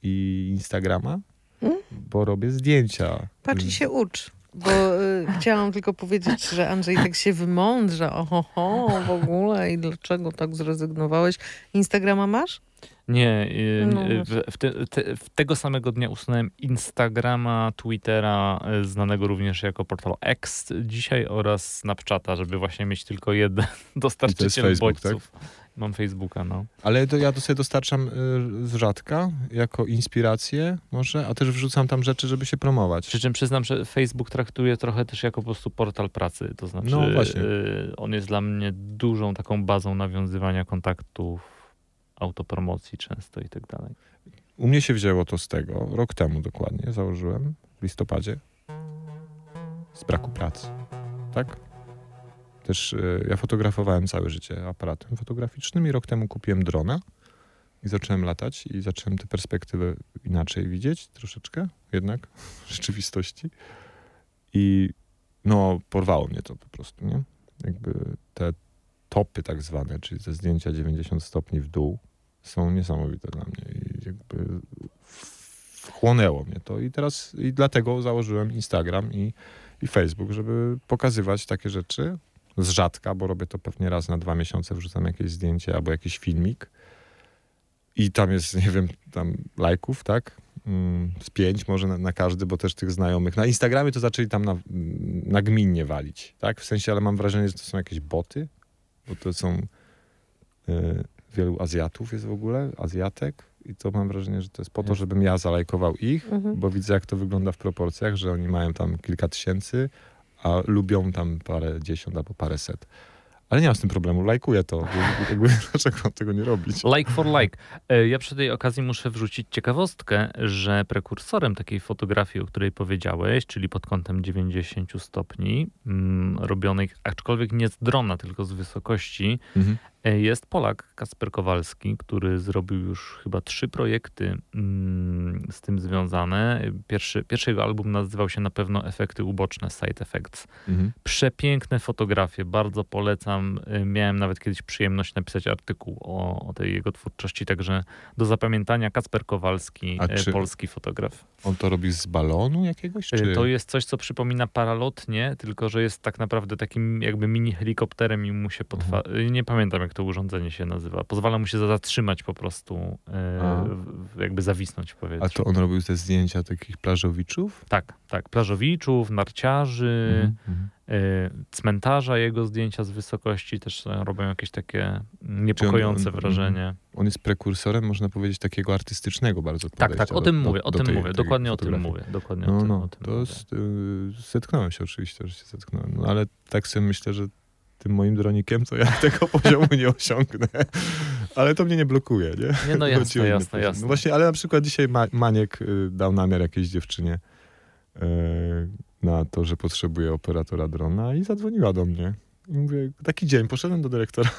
i Instagrama? Bo robię zdjęcia. Patrz i się ucz. Bo y, [laughs] chciałam tylko powiedzieć, że Andrzej tak się wymądrza, oho, w ogóle i dlaczego tak zrezygnowałeś. Instagrama masz? Nie, y, no y, w, w, te, te, w, tego samego dnia usunąłem Instagrama, Twittera, y, znanego również jako portal X dzisiaj oraz Snapchata, żeby właśnie mieć tylko jeden [laughs] dostarczyciel bodźców. Tak? Mam Facebooka, no. Ale to ja to sobie dostarczam z rzadka, jako inspirację może, a też wrzucam tam rzeczy, żeby się promować. Przy czym przyznam, że Facebook traktuje trochę też jako po prostu portal pracy, to znaczy no, właśnie. on jest dla mnie dużą taką bazą nawiązywania kontaktów autopromocji często i tak dalej. U mnie się wzięło to z tego, rok temu dokładnie, założyłem w listopadzie, z braku pracy, tak? Też y, ja fotografowałem całe życie aparatem fotograficznym i rok temu kupiłem drona i zacząłem latać i zacząłem te perspektywy inaczej widzieć troszeczkę jednak w rzeczywistości i no porwało mnie to po prostu, nie? Jakby te topy tak zwane, czyli te zdjęcia 90 stopni w dół, są niesamowite dla mnie i jakby wchłonęło mnie to i teraz i dlatego założyłem Instagram i, i Facebook, żeby pokazywać takie rzeczy z rzadka, bo robię to pewnie raz na dwa miesiące, wrzucam jakieś zdjęcie albo jakiś filmik i tam jest, [laughs] nie wiem, tam lajków, tak? Mm, z pięć może na, na, każdy, bo też tych znajomych. Na Instagramie to zaczęli tam na, nagminnie walić, tak? W sensie, ale mam wrażenie, że to są jakieś boty, bo to są y, wielu Azjatów jest w ogóle, Azjatek. I to mam wrażenie, że to jest po to, żebym ja zalajkował ich, mhm. bo widzę, jak to wygląda w proporcjach, że oni mają tam kilka tysięcy, a lubią tam parę dziesiąt albo parę set. Ale nie mam z tym problemu, lajkuję to. Jakby, [laughs] dlaczego mam tego nie robić? Like for like. E, ja przy tej okazji muszę wrzucić ciekawostkę, że prekursorem takiej fotografii, o której powiedziałeś, czyli pod kątem 90 stopni, mm, robionej, aczkolwiek nie z drona, tylko z wysokości, mhm. Jest Polak Kasper Kowalski, który zrobił już chyba trzy projekty mm, z tym związane. Pierwszy, pierwszy jego album nazywał się na pewno Efekty Uboczne, Side Effects. Mhm. Przepiękne fotografie, bardzo polecam. E, miałem nawet kiedyś przyjemność napisać artykuł o, o tej jego twórczości, także do zapamiętania Kasper Kowalski, e, polski fotograf. On to robi z balonu jakiegoś? Czy... To jest coś, co przypomina paralotnie, tylko że jest tak naprawdę takim jakby mini helikopterem i mu się potwa... Mhm. Nie pamiętam jak to urządzenie się nazywa. Pozwala mu się zatrzymać po prostu, e, jakby zawisnąć w powietrzu. A to on robił te zdjęcia takich plażowiczów? Tak, tak. Plażowiczów, narciarzy, mm cmentarza, jego zdjęcia z wysokości też robią jakieś takie niepokojące on, on, wrażenie. On jest prekursorem, można powiedzieć, takiego artystycznego bardzo Tak, tak, o tym do, mówię, o tym tej, mówię, dokładnie o tym mówię. Dokładnie no, o tym, no, o tym to jest, y, zetknąłem się oczywiście, że się zetknąłem, no, ale tak sobie myślę, że tym moim dronikiem, to ja [laughs] tego poziomu nie osiągnę. Ale to mnie nie blokuje, nie? Nie, no jasne, jasne, jasne. No właśnie, ale na przykład dzisiaj Maniek y, dał namiar jakiejś dziewczynie y, na to, że potrzebuje operatora drona i zadzwoniła do mnie. I mówię, taki dzień, poszedłem do dyrektora.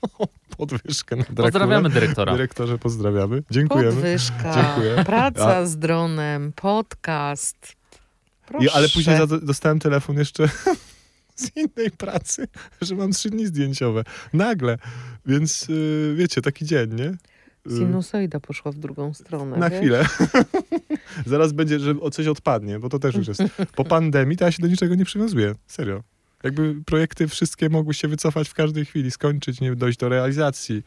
[laughs] Podwyżkę na Drakule. Pozdrawiamy dyrektora. Dyrektorze, pozdrawiamy. Dziękujemy. Podwyżka, Dziękuję. praca A. z dronem, podcast. Proszę. I, ale później dostałem telefon jeszcze z innej pracy, że mam trzy dni zdjęciowe. Nagle. Więc y, wiecie, taki dzień, nie? Y, Sinusoida poszła w drugą stronę. Na wiesz? chwilę. [laughs] Zaraz będzie, że o coś odpadnie, bo to też już jest. Po pandemii to ja się do niczego nie przywiązuję. Serio. Jakby projekty wszystkie mogły się wycofać w każdej chwili, skończyć, nie dojść do realizacji,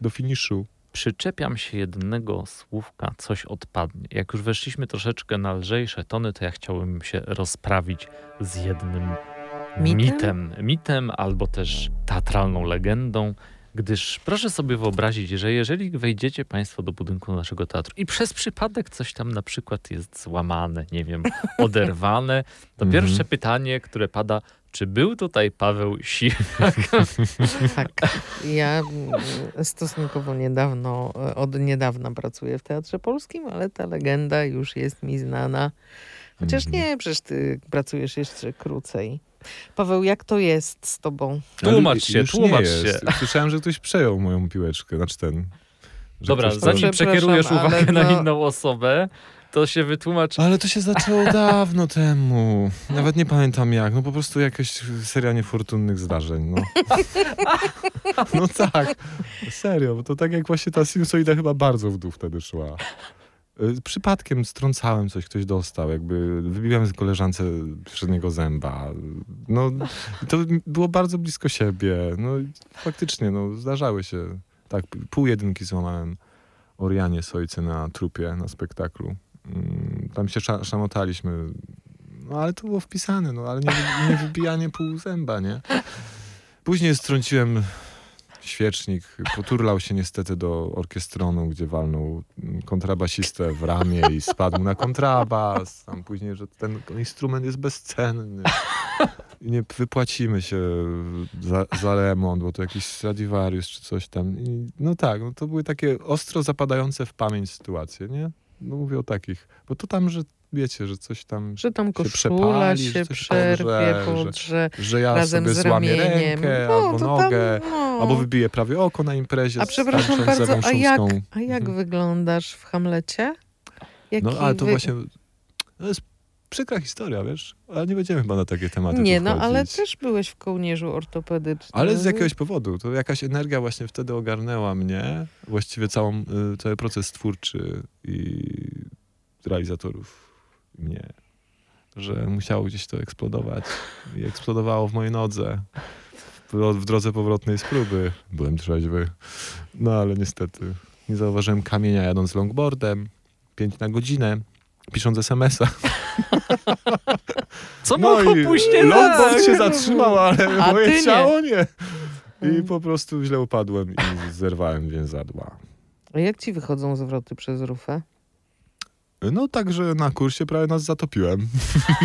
do finiszu. Przyczepiam się jednego słówka, coś odpadnie. Jak już weszliśmy troszeczkę na lżejsze tony, to ja chciałbym się rozprawić z jednym Mitem? mitem, mitem albo też teatralną legendą, gdyż proszę sobie wyobrazić, że jeżeli wejdziecie Państwo do budynku naszego teatru i przez przypadek coś tam na przykład jest złamane, nie wiem, [laughs] oderwane, to Mhm. pierwsze pytanie, które pada, czy był tutaj Paweł Siwak? [laughs] Tak. Ja stosunkowo niedawno, od niedawna pracuję w Teatrze Polskim, ale ta legenda już jest mi znana. Chociaż Mhm. nie, przecież ty pracujesz jeszcze krócej. Paweł, jak to jest z tobą? Tłumacz się, tłumacz się. Słyszałem, że ktoś przejął moją piłeczkę, znaczy ten. że Dobra, zanim przekierujesz uwagę na no- inną osobę, to się wytłumacz. Ale to się zaczęło [laughs] dawno temu. Nawet nie pamiętam jak. No po prostu jakaś seria niefortunnych zdarzeń. No, [laughs] no tak. Serio, bo to tak jak właśnie ta sinusoida chyba bardzo w dół wtedy szła. Y, Przypadkiem strącałem coś, ktoś dostał, jakby wybiłem z koleżance przedniego zęba. No, to było bardzo blisko siebie. No faktycznie, no, zdarzały się. Tak, pół jedynki złamałem Orianie Sojce na trupie, na spektaklu. Mm, Tam się sza- szamotaliśmy. No ale to było wpisane, no ale nie, nie wybijanie pół zęba, nie? Później strąciłem świecznik, poturlał się niestety do orkiestronu, gdzie walnął kontrabasistę w ramię i spadł na kontrabas. Tam później, że ten instrument jest bezcenny. I nie wypłacimy się za, za remont, bo to jakiś Stradivarius czy coś tam. I, no tak, no to były takie ostro zapadające w pamięć sytuacje, nie? No mówię o takich. Bo to tam, że wiecie, że coś tam, Że tam koszula przepali, się, że coś przerwie, podrze, że- że ja razem sobie z złamię ramieniem. rękę no, albo nogę. Tam, no. Albo wybiję prawie oko na imprezie. A przepraszam bardzo, a jak, a jak Mhm. wyglądasz w Hamlecie? Jaki No ale to wy- właśnie, to jest przykra historia, wiesz? Ale nie będziemy chyba na takie tematy Nie, no ale też byłeś w kołnierzu ortopedycznym. Ale z jakiegoś powodu. To jakaś energia właśnie wtedy ogarnęła mnie. Właściwie całą, y, cały proces twórczy i realizatorów mnie. Że musiało gdzieś to eksplodować. I eksplodowało w mojej nodze. W, drodze powrotnej z próby. Byłem trzeźwy. No ale niestety nie zauważyłem kamienia jadąc longboardem. Pięć na godzinę. Pisząc SMS-a. [laughs] Co No mogło i pójść nie tak? się zatrzymał, ale A moje ty nie. ciało nie. I Mm. po prostu źle upadłem i zerwałem więzadła. A jak ci wychodzą zwroty przez rufę? No także na kursie prawie nas zatopiłem.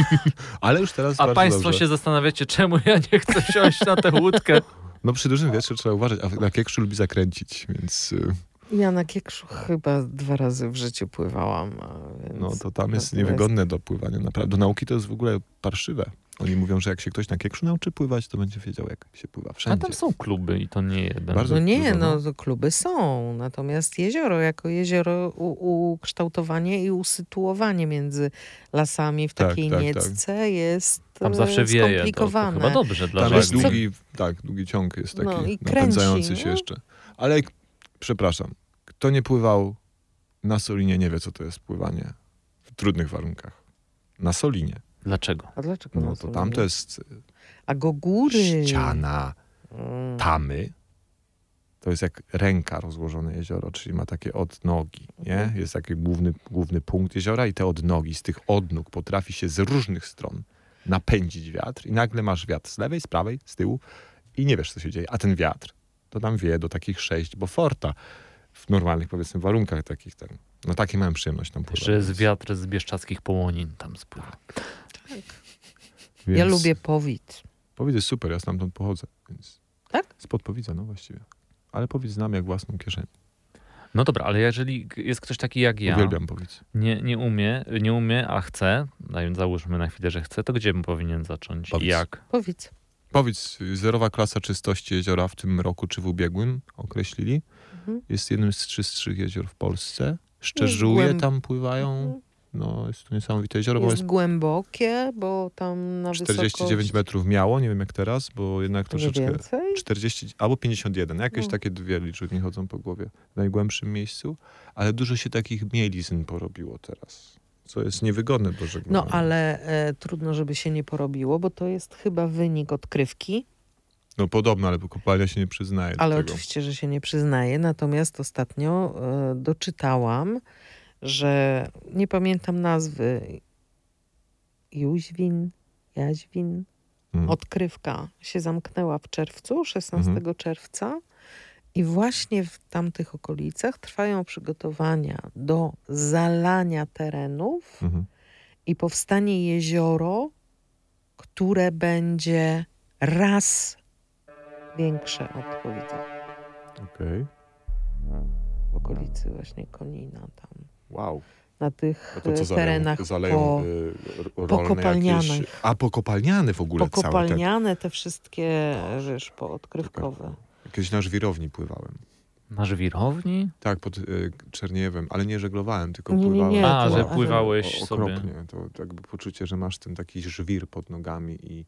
[laughs] Ale już teraz A państwo dobrze. się zastanawiacie, czemu ja nie chcę wsiąść na tę łódkę? No przy dużym wietrze trzeba uważać, a na kiekszu lubi zakręcić, więc y, Ja na Kiekszu chyba dwa razy w życiu pływałam. a Więc no to tam jest to niewygodne do pływania. Naprawdę. Do nauki to jest w ogóle parszywe. Oni mówią, że jak się ktoś na kiekszu nauczy pływać, to będzie wiedział, jak się pływa A wszędzie. tam są kluby i to nie jeden. Bardzo No nie, dużo, no no. to kluby są, natomiast jezioro jako jezioro, ukształtowanie i usytuowanie między lasami w Tak, takiej tak, niecce jest Tam e, zawsze wieje. To, to skomplikowane. chyba dobrze dla Tam jest długi, tak, długi ciąg jest taki No i kręci, napędzający się no. jeszcze. Ale przepraszam, kto nie pływał na Solinie, nie wie, co to jest pływanie w trudnych warunkach. Na Solinie. Dlaczego? A dlaczego No na to Solinie? tam to jest A go góry. ściana, Mm. tamy. To jest jak ręka rozłożone jezioro, czyli ma takie odnogi, nie? Mhm. Jest taki główny, główny punkt jeziora i te odnogi, z tych odnóg potrafi się z różnych stron napędzić wiatr i nagle masz wiatr z lewej, z prawej, z tyłu i nie wiesz, co się dzieje. A ten wiatr, to tam wieje do takich sześć Beauforta w normalnych, powiedzmy, warunkach takich ten. No takie miałem przyjemność tam pływać. Że jest więc- wiatr z bieszczadzkich połonin tam spływa. Ja więc lubię powid. Powidz jest super, ja stamtąd pochodzę, więc... Tak? Spod Powidza, no właściwie. Ale Powidz znam jak własną kieszeń. No dobra, ale jeżeli jest ktoś taki jak ja, Uwielbiam Powidz. nie, nie umie, nie umie, a chce, załóżmy na chwilę, że chce, to gdzie bym powinien zacząć Powiedz. i jak? Powidz. Powidz, zerowa klasa czystości jeziora w tym roku czy w ubiegłym określili. Mhm. Jest jednym z czystszych jezior w Polsce. Głęb- tam pływają. No, jest to niesamowite jezioro, Jest jest głębokie, bo tam na 49 wysokość... metrów miało, nie wiem jak teraz, bo jednak Nie troszeczkę... więcej? 40 albo 51, jakieś No. takie dwie liczby mi chodzą po głowie w najgłębszym miejscu, ale dużo się takich mielizn porobiło teraz, co jest niewygodne do żeglowania. No ale e, trudno, żeby się nie porobiło, bo to jest chyba wynik odkrywki, No podobno, ale kopalnia się nie przyznaje ale oczywiście, że się nie przyznaje. Natomiast ostatnio e, doczytałam, że nie pamiętam nazwy Jóźwin, Jaźwin, Mm. odkrywka się zamknęła w czerwcu, 16 Mhm. czerwca. I właśnie w tamtych okolicach trwają przygotowania do zalania terenów Mhm. i powstanie jezioro, które będzie raz większe od powiedzmy Okej. w okolicy właśnie Konina tam. Wow. Na tych A to co e, terenach zaleją po, y, rolne pokopalnianych. jakieś... A, pokopalniane w ogóle całe te... pokopalniane, te wszystkie, wiesz, poodkrywkowe. Jakieś na żwirowni pływałem. Na żwirowni? Tak, pod y, Czerniewem, ale nie żeglowałem, tylko Nie, nie, pływałem. nie, A, to- że ale- pływałeś O- sobie. Okropnie. To jakby poczucie, że masz ten taki żwir pod nogami i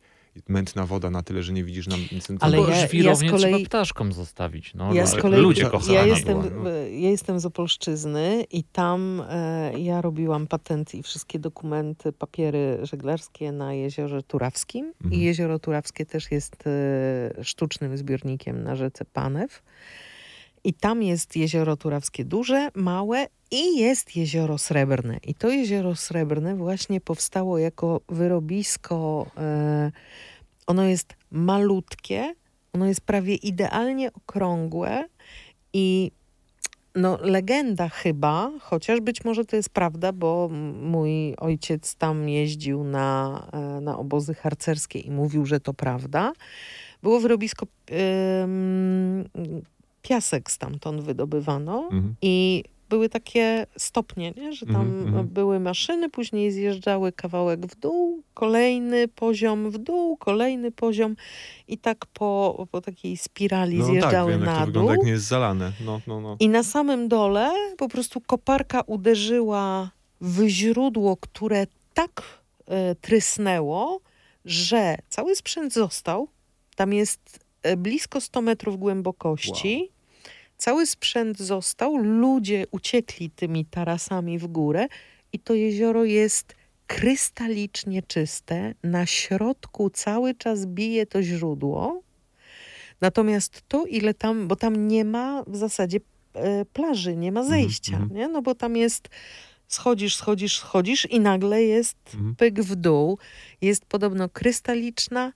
mętna woda na tyle, że nie widzisz na centymetr. Ale ja- ja z żwirownię kolei- trzeba ptaszkom zostawić. No, Ja z ale kolei, ludzie kochają. ja jestem, była, no. ja jestem z Opolszczyzny i tam e, ja robiłam patenty i wszystkie dokumenty, papiery żeglarskie na Jeziorze Turawskim. Mhm. I Jezioro Turawskie też jest e, sztucznym zbiornikiem na rzece Panew. I tam jest Jezioro Turawskie duże, małe i jest Jezioro Srebrne. I to Jezioro Srebrne właśnie powstało jako wyrobisko. E, ono jest malutkie, ono jest prawie idealnie okrągłe i no, legenda chyba, chociaż być może to jest prawda, bo mój ojciec tam jeździł na, e, na obozy harcerskie i mówił, że to prawda. Było wyrobisko, ym, piasek stamtąd wydobywano Mhm. i były takie stopnie, nie? że tam Mhm, mhm. były maszyny, później zjeżdżały kawałek w dół, kolejny poziom w dół, kolejny poziom i tak po, po takiej spirali No tak, zjeżdżały wiem jak to na wygląda, dół. jak nie jest zalane. No, no, no. I na samym dole po prostu koparka uderzyła w źródło, które tak e, trysnęło, że cały sprzęt został. Tam jest e, blisko 100 metrów głębokości. Cały sprzęt został, ludzie uciekli tymi tarasami w górę i to jezioro jest krystalicznie czyste. Na środku cały czas bije to źródło. Natomiast to, ile tam, bo tam nie ma w zasadzie e, plaży, nie ma zejścia, mhm. nie? No bo tam jest, schodzisz, schodzisz, schodzisz i nagle jest Mhm. pyk w dół. Jest podobno krystaliczna,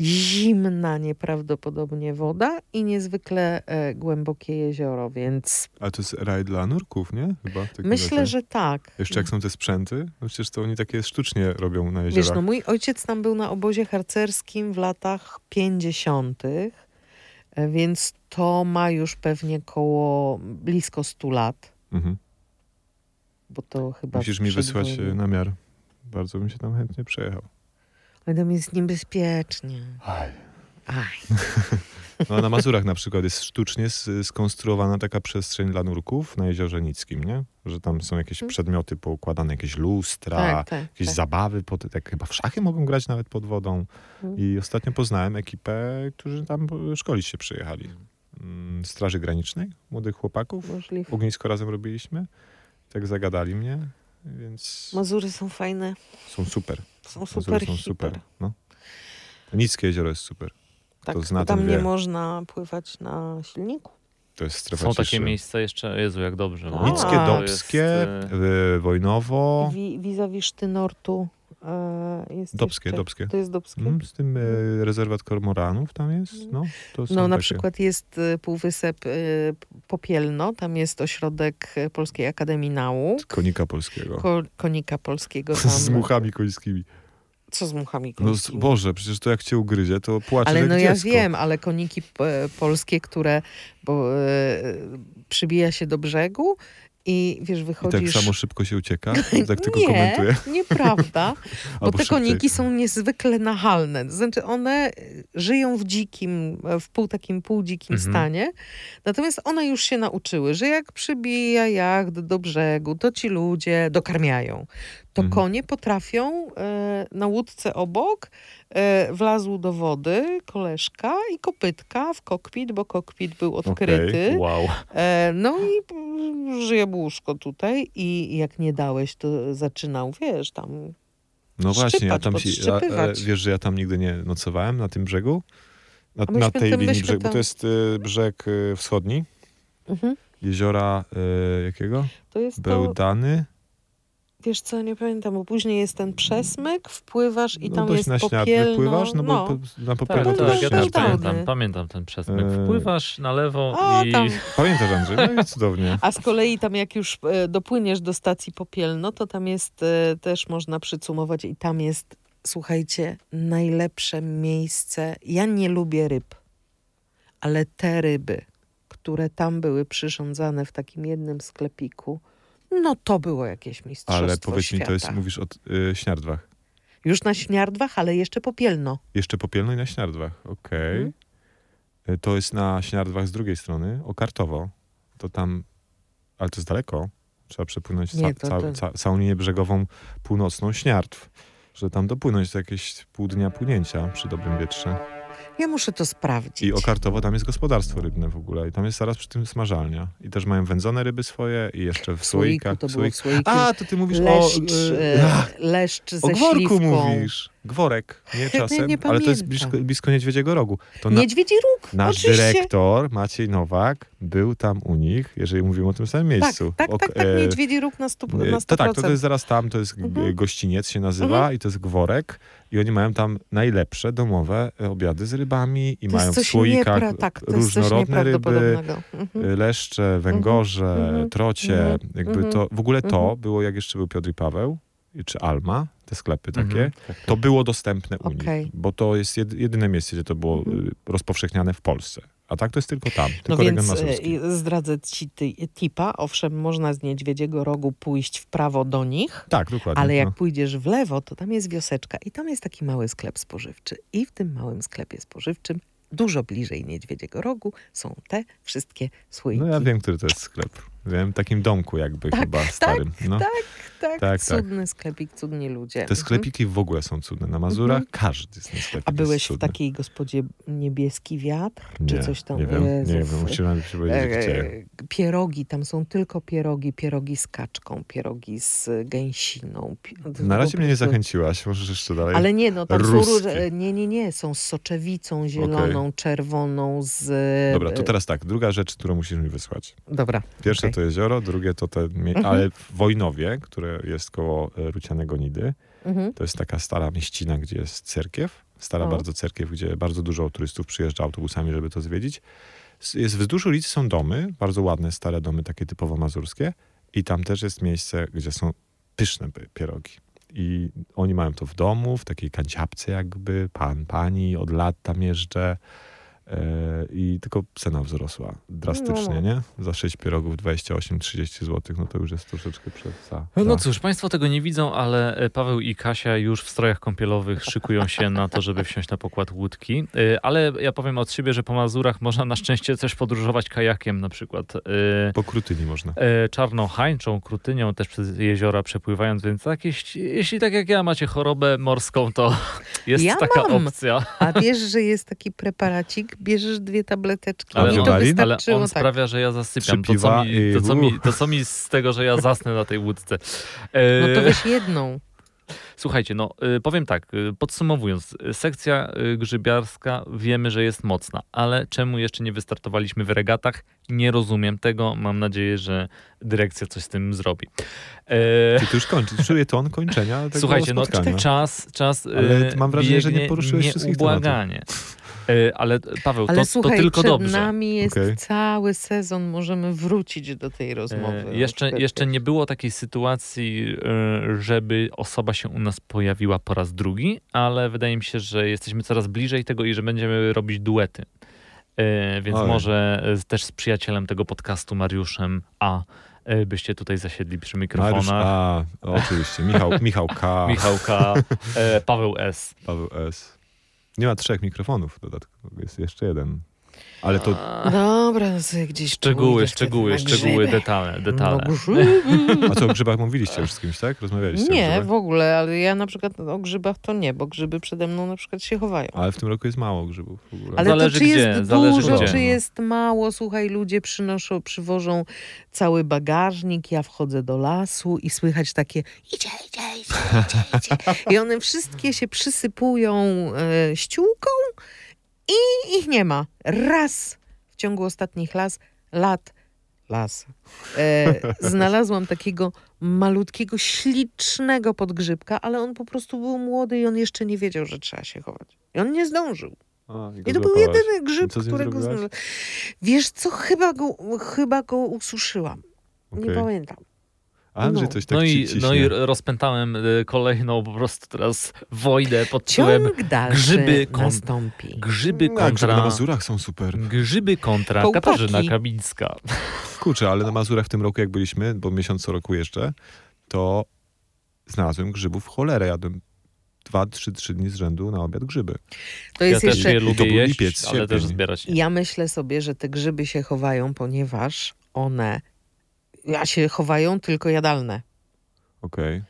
zimna nieprawdopodobnie woda i niezwykle e, głębokie jezioro, więc A to jest raj dla nurków, nie? Chyba myślę, razie. że tak. Jeszcze jak są te sprzęty, no przecież to oni takie sztucznie robią na Wiesz, jeziorach. no mój ojciec tam był na obozie harcerskim w latach 50., e, więc to ma już pewnie koło blisko 100 lat, Mhm. bo to chyba Musisz mi wysłać e, namiar. Bardzo bym się tam chętnie przejechał. Ale tam jest niebezpiecznie. Aj. Aj. [laughs] No, a na Mazurach na przykład jest sztucznie skonstruowana taka przestrzeń dla nurków na Jeziorze Nickim, nie? Że tam są jakieś Mhm. przedmioty poukładane, jakieś lustra, Tak, tak, jakieś tak. zabawy, pod, tak chyba w szachy mogą grać nawet pod wodą. Mhm. I ostatnio poznałem ekipę, którzy tam szkolić się przyjechali. Mm, Straży Granicznej, młodych chłopaków. Możliwe. Ognisko razem robiliśmy. Tak zagadali mnie, więc Mazury są fajne, są super. Są super, są super. No. Nickie jezioro jest super. Tak, To zna, tam nie wie. można pływać na silniku. To jest strefa Są takie ciszy. miejsca jeszcze, Jezu, jak dobrze. A. Nickie, Dobskie, jest, e, y, Wojnowo, Wi- Vis-a-vis Sztynortu e, jest Dobskie, jeszcze, Dobskie. To jest Dobskie. mm, z tym y, rezerwat kormoranów tam jest. No, to są No na takie. przykład jest y, półwysep y, Popielno, tam jest ośrodek y, Polskiej Akademii Nauk, Konika polskiego. ko konika polskiego [laughs] tam. z muchami końskimi. Co z muchami No końskimi? Boże, przecież to jak cię ugryzie, to płacze Ale no ja dziecko. wiem, ale koniki polskie, które bo, e, przybija się do brzegu I wiesz, I wychodzisz... tak samo szybko się ucieka, [laughs] tak tylko nie, komentuję. nieprawda, [laughs] bo te szybciej. koniki są niezwykle nachalne. To znaczy one y, żyją w dzikim, w pół takim półdzikim Mhm. stanie, natomiast one już się nauczyły, że jak przybija jacht do brzegu, to ci ludzie dokarmiają. To Mhm. konie potrafią e, na łódce obok e, wlazł do wody koleżka i kopytka w kokpit, bo kokpit był odkryty. Wow. E, no i mm, żyje łóżko tutaj i jak nie dałeś, to zaczynał, wiesz, tam... No właśnie, ja tam się, a, a, podszczypywać. wiesz, że ja tam nigdy nie nocowałem na tym brzegu? Na, A na tej linii brzegu, tam- to jest y, brzeg y, wschodni, Mhm. jeziora y, jakiego? To jest to, Bełdany. Wiesz co, nie pamiętam, bo później jest ten przesmyk, wpływasz i no tam jest na popielno. wypływasz, no bo no. na Tak, popielu to to tak, jest ja też pamiętam, pamiętam ten przesmyk. Eee. Wpływasz na lewo A, i... tam. Pamiętasz Andrzej? No i [laughs] cudownie. A z kolei tam jak już e, dopłyniesz do stacji Popielno, to tam jest, e, też można przycumować i tam jest, słuchajcie, najlepsze miejsce. Ja nie lubię ryb, ale te ryby, które tam były przyrządzane w takim jednym sklepiku, no to było jakieś mistrzostwo Ale powiedz świata. mi, to jest, mówisz o y, śniardwach. Już na Śniardwach, ale jeszcze Popielno. Jeszcze popielno i na śniardwach, okej. Mhm. Y, To jest na śniardwach z drugiej strony, o Kartowo. To tam, ale to jest daleko. Trzeba przepłynąć Nie, to- ca, to- ca, całą linię brzegową północną Śniardw. Że tam dopłynąć to jakieś pół dnia płynięcia przy dobrym wietrze. Ja muszę to sprawdzić. I o Kartowo tam jest gospodarstwo rybne w ogóle. I tam jest zaraz przy tym smażalnia. I też mają wędzone ryby swoje i jeszcze w, słoikach. to w było słoik-. A, to ty mówisz leszcz, o... y, e, leszcz ze o gworku śliwką. mówisz. Gworek, nie czasem, nie ale to jest blisko, blisko Niedźwiedziego Rogu. To na, Niedźwiedzi róg, nasz oczywiście. dyrektor Maciej Nowak był tam u nich, jeżeli mówimy o tym samym Tak, miejscu. tak, Ok, tak, tak, e, Niedźwiedzi róg na 100%. e, Na 100%. To tak, to, to jest zaraz tam, to jest Mhm. gościniec się nazywa Mhm. i to jest Gworek i oni mają tam najlepsze domowe e, obiady z rybami i To mają w słoikach niepra- tak, różnorodne ryby. Mhm. e, leszcze, węgorze, Mhm. trocie. Mhm. Jakby Mhm. to, w ogóle to Mhm. było jak jeszcze był Piotr i Paweł, czy Alma, te sklepy takie. Mhm. Tak, tak. To było dostępne u Okej. nich, bo to jest jedy- jedyne miejsce, gdzie to było Mhm. y, rozpowszechniane w Polsce. A tak to jest tylko tam, tylko No region więc e, zdradzę ci ty, tipa. Owszem, można z Niedźwiedziego Rogu pójść w prawo do nich, Tak, dokładnie. ale jak no. pójdziesz w lewo, to tam jest wioseczka i tam jest taki mały sklep spożywczy. I w tym małym sklepie spożywczym, dużo bliżej Niedźwiedziego Rogu, są te wszystkie słoiki. no ja wiem, który to jest sklep. Wiem, w takim domku jakby Tak, chyba tak, starym. No. tak, tak, tak, tak. cudny sklepik, cudni ludzie. Te Mhm. sklepiki w ogóle są cudne. Na Mazurach Mhm. każdy z sklepik A byłeś w takiej gospodzie Niebieski Wiatr? nie, czy coś tam? Nie wiem, nie Jezus. wiem. Musiałem się powiedzieć, gdzie. E, pierogi, tam są tylko pierogi, pierogi z kaczką, pierogi z gęsiną. Na razie mnie nie zachęciłaś. Możesz jeszcze dalej. Ale nie, no tam są Ruskie. róże, nie, nie, nie, są z soczewicą zieloną, czerwoną, z... Dobra, to teraz tak. Druga rzecz, którą musisz mi wysłać. Dobra, Pierwsze okej. to jezioro, drugie to te... Mhm. Ale w Wojnowie, które jest koło e, Rucianego Nidy, Mhm. To jest taka stara mieścina, gdzie jest cerkiew. Stara O. bardzo cerkiew, gdzie bardzo dużo turystów przyjeżdża autobusami, żeby to zwiedzić. Jest wzdłuż ulicy są domy, bardzo ładne, stare domy, takie typowo mazurskie. I tam też jest miejsce, gdzie są pyszne py- pierogi. I oni mają to w domu, w takiej kanciapce jakby, pan, pani, od lat tam jeżdżę. E, I tylko cena wzrosła drastycznie, No. nie? Za 6 pierogów 28-30 zł, no to już jest troszeczkę przesa. No cóż, Państwo tego nie widzą, ale e, Paweł i Kasia już w strojach kąpielowych szykują się na to, żeby wsiąść na pokład łódki. E, Ale ja powiem od siebie, że po Mazurach można na szczęście też podróżować kajakiem na przykład. Po Krutyni można. Czarną hańczą, krutynią też przez jeziora przepływając, więc tak, jeśli, jeśli tak jak ja macie chorobę morską, to [laughs] jest Ja taka mam. opcja. A wiesz, że jest taki preparacik, bierzesz dwie tableteczki Ale i on- to ale Ale wystarczyło. on tak. sprawia, że ja zasypiam. To co, mi, to, co mi, to co mi z tego, że ja zasnę na tej łódce. E, No to weź jedną. Słuchajcie, no y, powiem tak, y, podsumowując, sekcja grzybiarska wiemy, że jest mocna, ale czemu jeszcze nie wystartowaliśmy w regatach? Nie rozumiem tego. Mam nadzieję, że dyrekcja coś z tym zrobi. E, Czy ty już kończysz? Czuję ton kończenia tego Słuchajcie, no spotkania. czas, czas. y, Ale mam wrażenie, że nie poruszyłeś wszystkich nieubłaganie. E, Ale Paweł, Ale to, słuchaj, to tylko przed dobrze. nami jest Okej. cały sezon, możemy wrócić do tej rozmowy. E, Jeszcze, jeszcze nie było takiej sytuacji, e, żeby osoba się u nas pojawiła po raz drugi, ale wydaje mi się, że jesteśmy coraz bliżej tego i że będziemy robić duety. E, Więc Oj. może e, też z przyjacielem tego podcastu, Mariuszem A, byście tutaj zasiedli przy Mariusz, mikrofonach. a, oczywiście. Michał, Michał K. [laughs] Michał K, e, Paweł S. Paweł S. Nie ma trzech mikrofonów dodatkowo, jest jeszcze jeden. Ale to Dobra, no sobie gdzieś Szczegóły, szczegóły, szczegóły, detale, detale. No. A co, o grzybach mówiliście już z kimś, tak? Rozmawialiście o Nie, w ogóle, ale ja na przykład o grzybach to nie, bo grzyby przede mną na przykład się chowają. Ale w tym roku jest mało grzybów w ogóle. Ale Zależy to czy gdzie, jest zależy dużo, gdzie. czy No. jest mało, słuchaj, ludzie przynoszą, przywożą cały bagażnik, ja wchodzę do lasu i słychać takie idzie, idzie, idzie, idzie, idzie. I one wszystkie się przysypują e, ściółką i ich nie ma. Raz w ciągu ostatnich las, lat, las, e, [laughs] znalazłam takiego malutkiego, ślicznego podgrzybka, ale on po prostu był młody i on jeszcze nie wiedział, że trzeba się chować. I on nie zdążył. A, go I to był jedyny grzyb, I którego znalazłam. Wiesz co, chyba go, chyba go ususzyłam. Nie Okej. pamiętam. Andrzej No. coś tak No ci i, ciśnie. no i rozpętałem e, kolejną po prostu teraz wojnę pod tytułem grzyby kon- nastąpi. grzyby No, grzyby na kontra... Mazurach są super. Grzyby kontra Kołpaki. Katarzyna Kamińska. [laughs] Kurczę, ale na Mazurach w tym roku jak byliśmy, bo miesiąc co roku jeszcze, to znalazłem grzybów cholerę. Jadłem dwa, trzy, trzy dni z rzędu na obiad grzyby. To Ja jest też jeszcze... je I to lubię był jeść, lipiec, ale też zbierać nie. Ja myślę sobie, że te grzyby się chowają, ponieważ one ja się chowają tylko jadalne. Okej.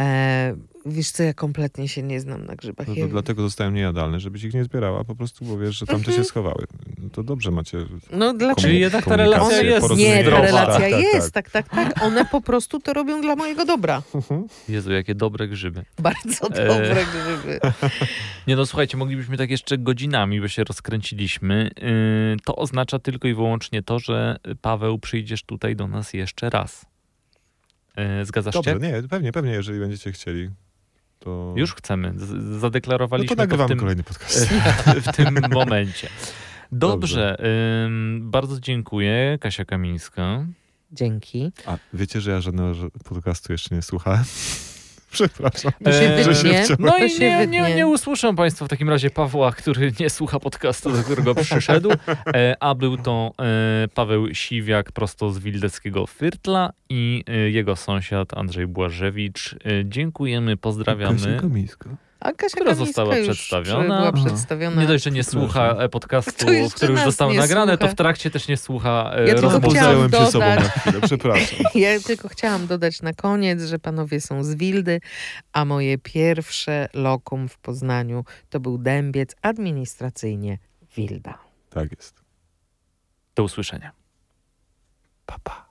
E, wiesz co, ja kompletnie się nie znam na grzybach. No Ja- to dlatego zostałem niejadalny, żebyś ich nie zbierała, po prostu bo wiesz, że tamte Mhm. się schowały. No to dobrze macie. No dlaczego? Czyli jednak ta relacja jest. Nie, ta relacja Tak, tak, jest, tak, tak, tak. One po prostu to robią dla mojego dobra. Jezu, jakie dobre grzyby. Bardzo E. dobre grzyby. [laughs] Nie no, słuchajcie, moglibyśmy tak jeszcze godzinami, bo się rozkręciliśmy. Yy, To oznacza tylko i wyłącznie to, że Paweł przyjdziesz tutaj do nas jeszcze raz. Yy, Zgadzasz Dobrze, się? nie, pewnie, pewnie, jeżeli będziecie chcieli, to... Już chcemy. Z- No Zadeklarowaliśmy to to w tym, kolejny podcast. [laughs] w tym momencie. Dobrze, ym, bardzo dziękuję. Kasia Kamińska. Dzięki. A wiecie, że ja żadnego podcastu jeszcze nie słuchałem? Przepraszam. To się Eee, że się wciąłem. No i się nie, nie, nie usłyszą Państwo w takim razie Pawła, który nie słucha podcastu, do którego przyszedł, [laughs] e, a był to e, Paweł Siwiak prosto z Wildeckiego Fyrtla i e, jego sąsiad Andrzej Błażewicz. E, Dziękujemy, pozdrawiamy. Kasia Kamińska. A Kasia Która Kamińska została już przedstawiona. Była przedstawiona. Nie dość, że nie słucha e, podcastu, który już został nie nagrane, to słucha. w trakcie też nie słucha e, Ja tylko rozmowy. chciałam sobą dodać- na chwilę, przepraszam. [laughs] Ja tylko chciałam dodać na koniec, że panowie są z Wildy, a moje pierwsze lokum w Poznaniu to był dębiec administracyjnie Wilda. Tak jest. Do usłyszenia. Pa, pa.